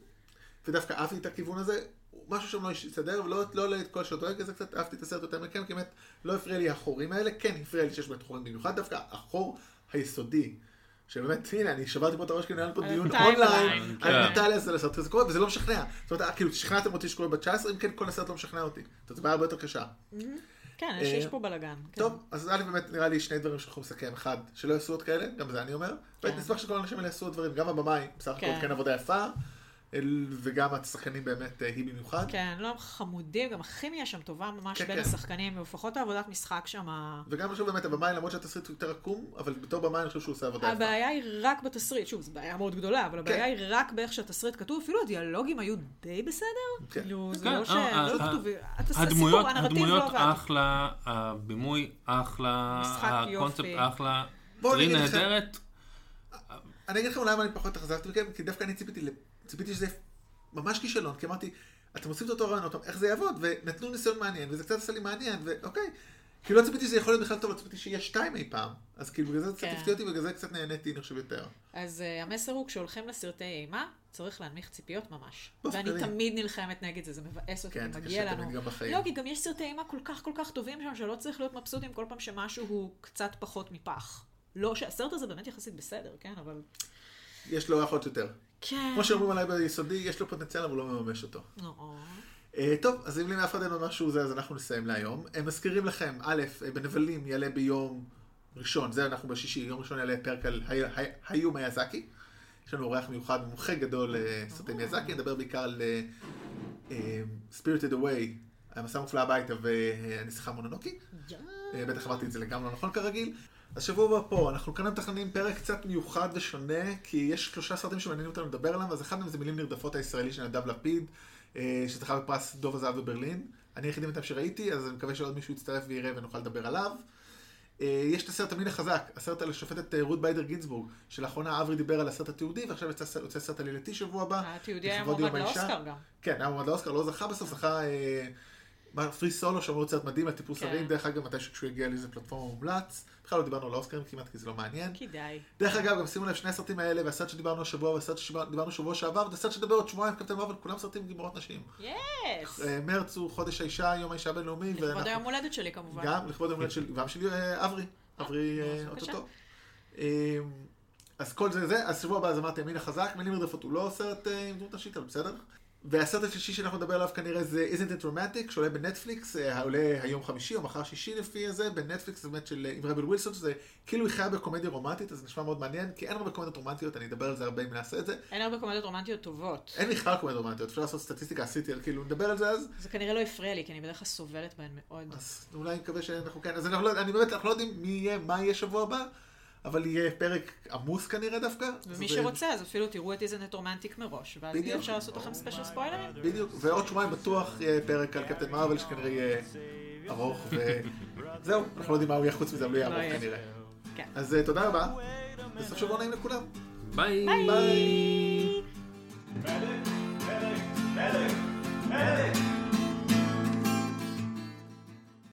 ודווקא אהבתי את הכיוון הזה, משהו שם לא הסתדר, ולא לא עולה את כל השעות, רגע, זה קצת אהבתי את הסרט יותר מכם, כי באמת לא הפריע לי החורים האלה, כן הפריע לי שיש באמת חורים במיוחד, דווקא החור היסודי. שבאמת, הנה, אני שברתי פה את הראש, כי נהיה פה דיון אונליין, כן. על מתי לעשות לסרט, זה קורה, וזה לא משכנע. זאת אומרת, כאילו, שכנעתם אותי שקורה ב-19, אם כן, כל הסרט לא משכנע אותי. זאת בעיה הרבה יותר קשה. כן, יש- אה, יש פה בלאגן. כן. טוב, אז א' באמת נראה לי שני דברים שאנחנו נסכם. אחד, שלא יעשו עוד כאלה, גם זה אני אומר. כן. נשמח שכל האנשים האלה יעשו עוד דברים, גם הבמאי, בסך הכל כן. כן עבודה יפה, וגם השחקנים באמת, אה, היא במיוחד. כן, לא, הם חמודים, גם הכימיה שם טובה ממש כן, בין כן. השחקנים, ולפחות העבודת משחק שם. וגם אני חושב באמת הבמאי, למרות שהתסריט יותר עקום, אבל בתור במאי אני חושב שהוא עושה עבודה יפה. הבעיה היא רק בתסריט, שוב, זו בעיה מאוד גדולה, אבל הבעיה היא רק באיך שהתסריט כתוב, אפילו הדיאלוגים היו די בסדר, כן. כאילו, זה כן, לא ש... אה, לא אה, הדמויות, הסיפור, הנרטיב הדמויות לא עבד. אחלה, הבימוי אחלה, הקונספט יופי. אחלה, לכם- נהדרת. אני אגיד לכם אולי מה אני פחות התאכזבתי מכם, כי דווקא אני ציפיתי, ציפיתי שזה ממש כישלון, כי אמרתי, אתם עושים את אותו רעיון, איך זה יעבוד, ונתנו ניסיון מעניין, וזה קצת עשה לי מעניין, ואוקיי, כאילו לא ציפיתי שזה יכול להיות בכלל טוב, לא ציפיתי שיהיה שתיים אי פעם, אז כאילו בגלל זה קצת כן. הפתיע אותי, ובגלל זה קצת נהניתי, אני חושב יותר. אז uh, המסר הוא, כשהולכים לסרטי אימה, צריך להנמיך ציפיות ממש. ואני. תמיד נלחמת נגד זה, זה מבאס אותי, כן, זה מגיע לנו. לא, כי גם יש סרטי אימה כל כך כל כך טובים שם, שלא צריך להיות מבסוטים כל פעם שמשהו הוא קצת פחות מפח. לא שהסרט הזה באמת יחסית בסדר, כן, אבל... יש לו אחות יותר. כן. כמו שאומרים עליי ביסודי, יש לו פוטנציאל, אבל הוא לא מממש אותו. נו. אה, טוב, אז אם לי מאף אחד אין עוד משהו זה, אז אנחנו נסיים להיום. הם מזכירים לכם, א', אה, בנבלים יעלה ביום ראשון, זה אנחנו בשישי, יום ראשון יעלה פרק על הי- הי- היו מיאזקי. יש לנו אורח מיוחד, מומחה גדול לסרטי מיאזקי, נדבר בעיקר על אה, אה, Spirited Away, המסע המופלא הביתה והנסיכה מונונוקי. אה, בטח אמרתי את זה לגמרי לא נכון כרגיל. אז שבוע הבא פה, אנחנו כאן מתכננים פרק קצת מיוחד ושונה, כי יש שלושה סרטים שמעניינים אותנו לדבר עליהם, אז אחד מהם זה מילים נרדפות הישראלי של נדב לפיד, אה, שזכה בפרס דוב הזהב בברלין. אני היחידי מאיתנו שראיתי, אז אני מקווה שעוד מישהו יצטרף ויראה ונוכל לדבר עליו. אה, יש את הסרט המין החזק, הסרט על השופטת רות ביידר גינסבורג, שלאחרונה אברי דיבר על הסרט התיעודי, ועכשיו יוצא סרט עלילתי שבוע הבא. התיעודי היה מועמד. לאוסקר גם. כן, היה מועמד לאוסקר, לא זכה בסוף, זכה Free Solo שאמור לצאת מדהים על טיפוס כן. הרים, דרך אגב, מתי שכשהוא יגיע לאיזה פלטפורמה מומלץ. בכלל לא דיברנו על האוסקרים כמעט כי זה לא מעניין. כדאי. דרך אגב, גם שימו לב, שני הסרטים האלה, והסרט שדיברנו השבוע, והסרט שדיברנו שבוע שעבר, והסרט שנדבר עוד שבועיים, קפטן מארוול, כולם סרטים עם גיבורות נשים. יס! אה, מרץ הוא חודש האישה, יום האישה הבינלאומי, לכבוד ואנחנו- היום הולדת שלי כמובן. גם לכבוד היום הולדת של, גם של אה, אברי, אברי אה, בבקשה. אוטוטו. אה, אז כל זה זה, אז שבוע הבא אז אמרתי ימין החזק, מילים מרדפות הוא לא סרט עם דמות נשית, אבל בסדר. והסרט השלישי שאנחנו נדבר עליו כנראה זה Isn't it Romantic, שעולה בנטפליקס, אה, עולה היום חמישי או מחר שישי לפי זה, בנטפליקס זה באמת של, אה, עם רבל ווילסון, שזה כאילו היא חיה בקומדיה רומנטית, אז זה נשמע מאוד מעניין, כי אין הרבה קומדיות רומנטיות, אני אדבר על זה הרבה אם נעשה את זה. אין הרבה קומדיות רומנטיות טובות. אין בכלל קומדיות רומנטיות, אפשר לעשות סטטיסטיקה, עשיתי על כאילו, נדבר על זה אז. זה כנראה לא הפריע לי, כי אני בדרך כלל סובלת בהן מאוד. אז אולי נקווה שאנחנו כן, אז אנחנו לא, אני באמת, אנחנו לא יודעים מי יהיה, מה יהיה שבוע הבא, אבל יהיה פרק עמוס כנראה דווקא. ומי זה... שרוצה, אז אפילו תראו את Isn't It Romantic מראש, ואז יהיה אפשר לעשות לכם ספיישל ספוילרים. בדיוק, ועוד שבועיים בטוח יהיה פרק על קפטן מארוול, שכנראה יהיה ארוך, וזהו, אנחנו לא יודעים מה הוא יהיה חוץ מזה, אבל לא יהיה ארוך כנראה. כן. אז אה, תודה רבה, בסוף שבוע נעים לכולם. ביי. ביי.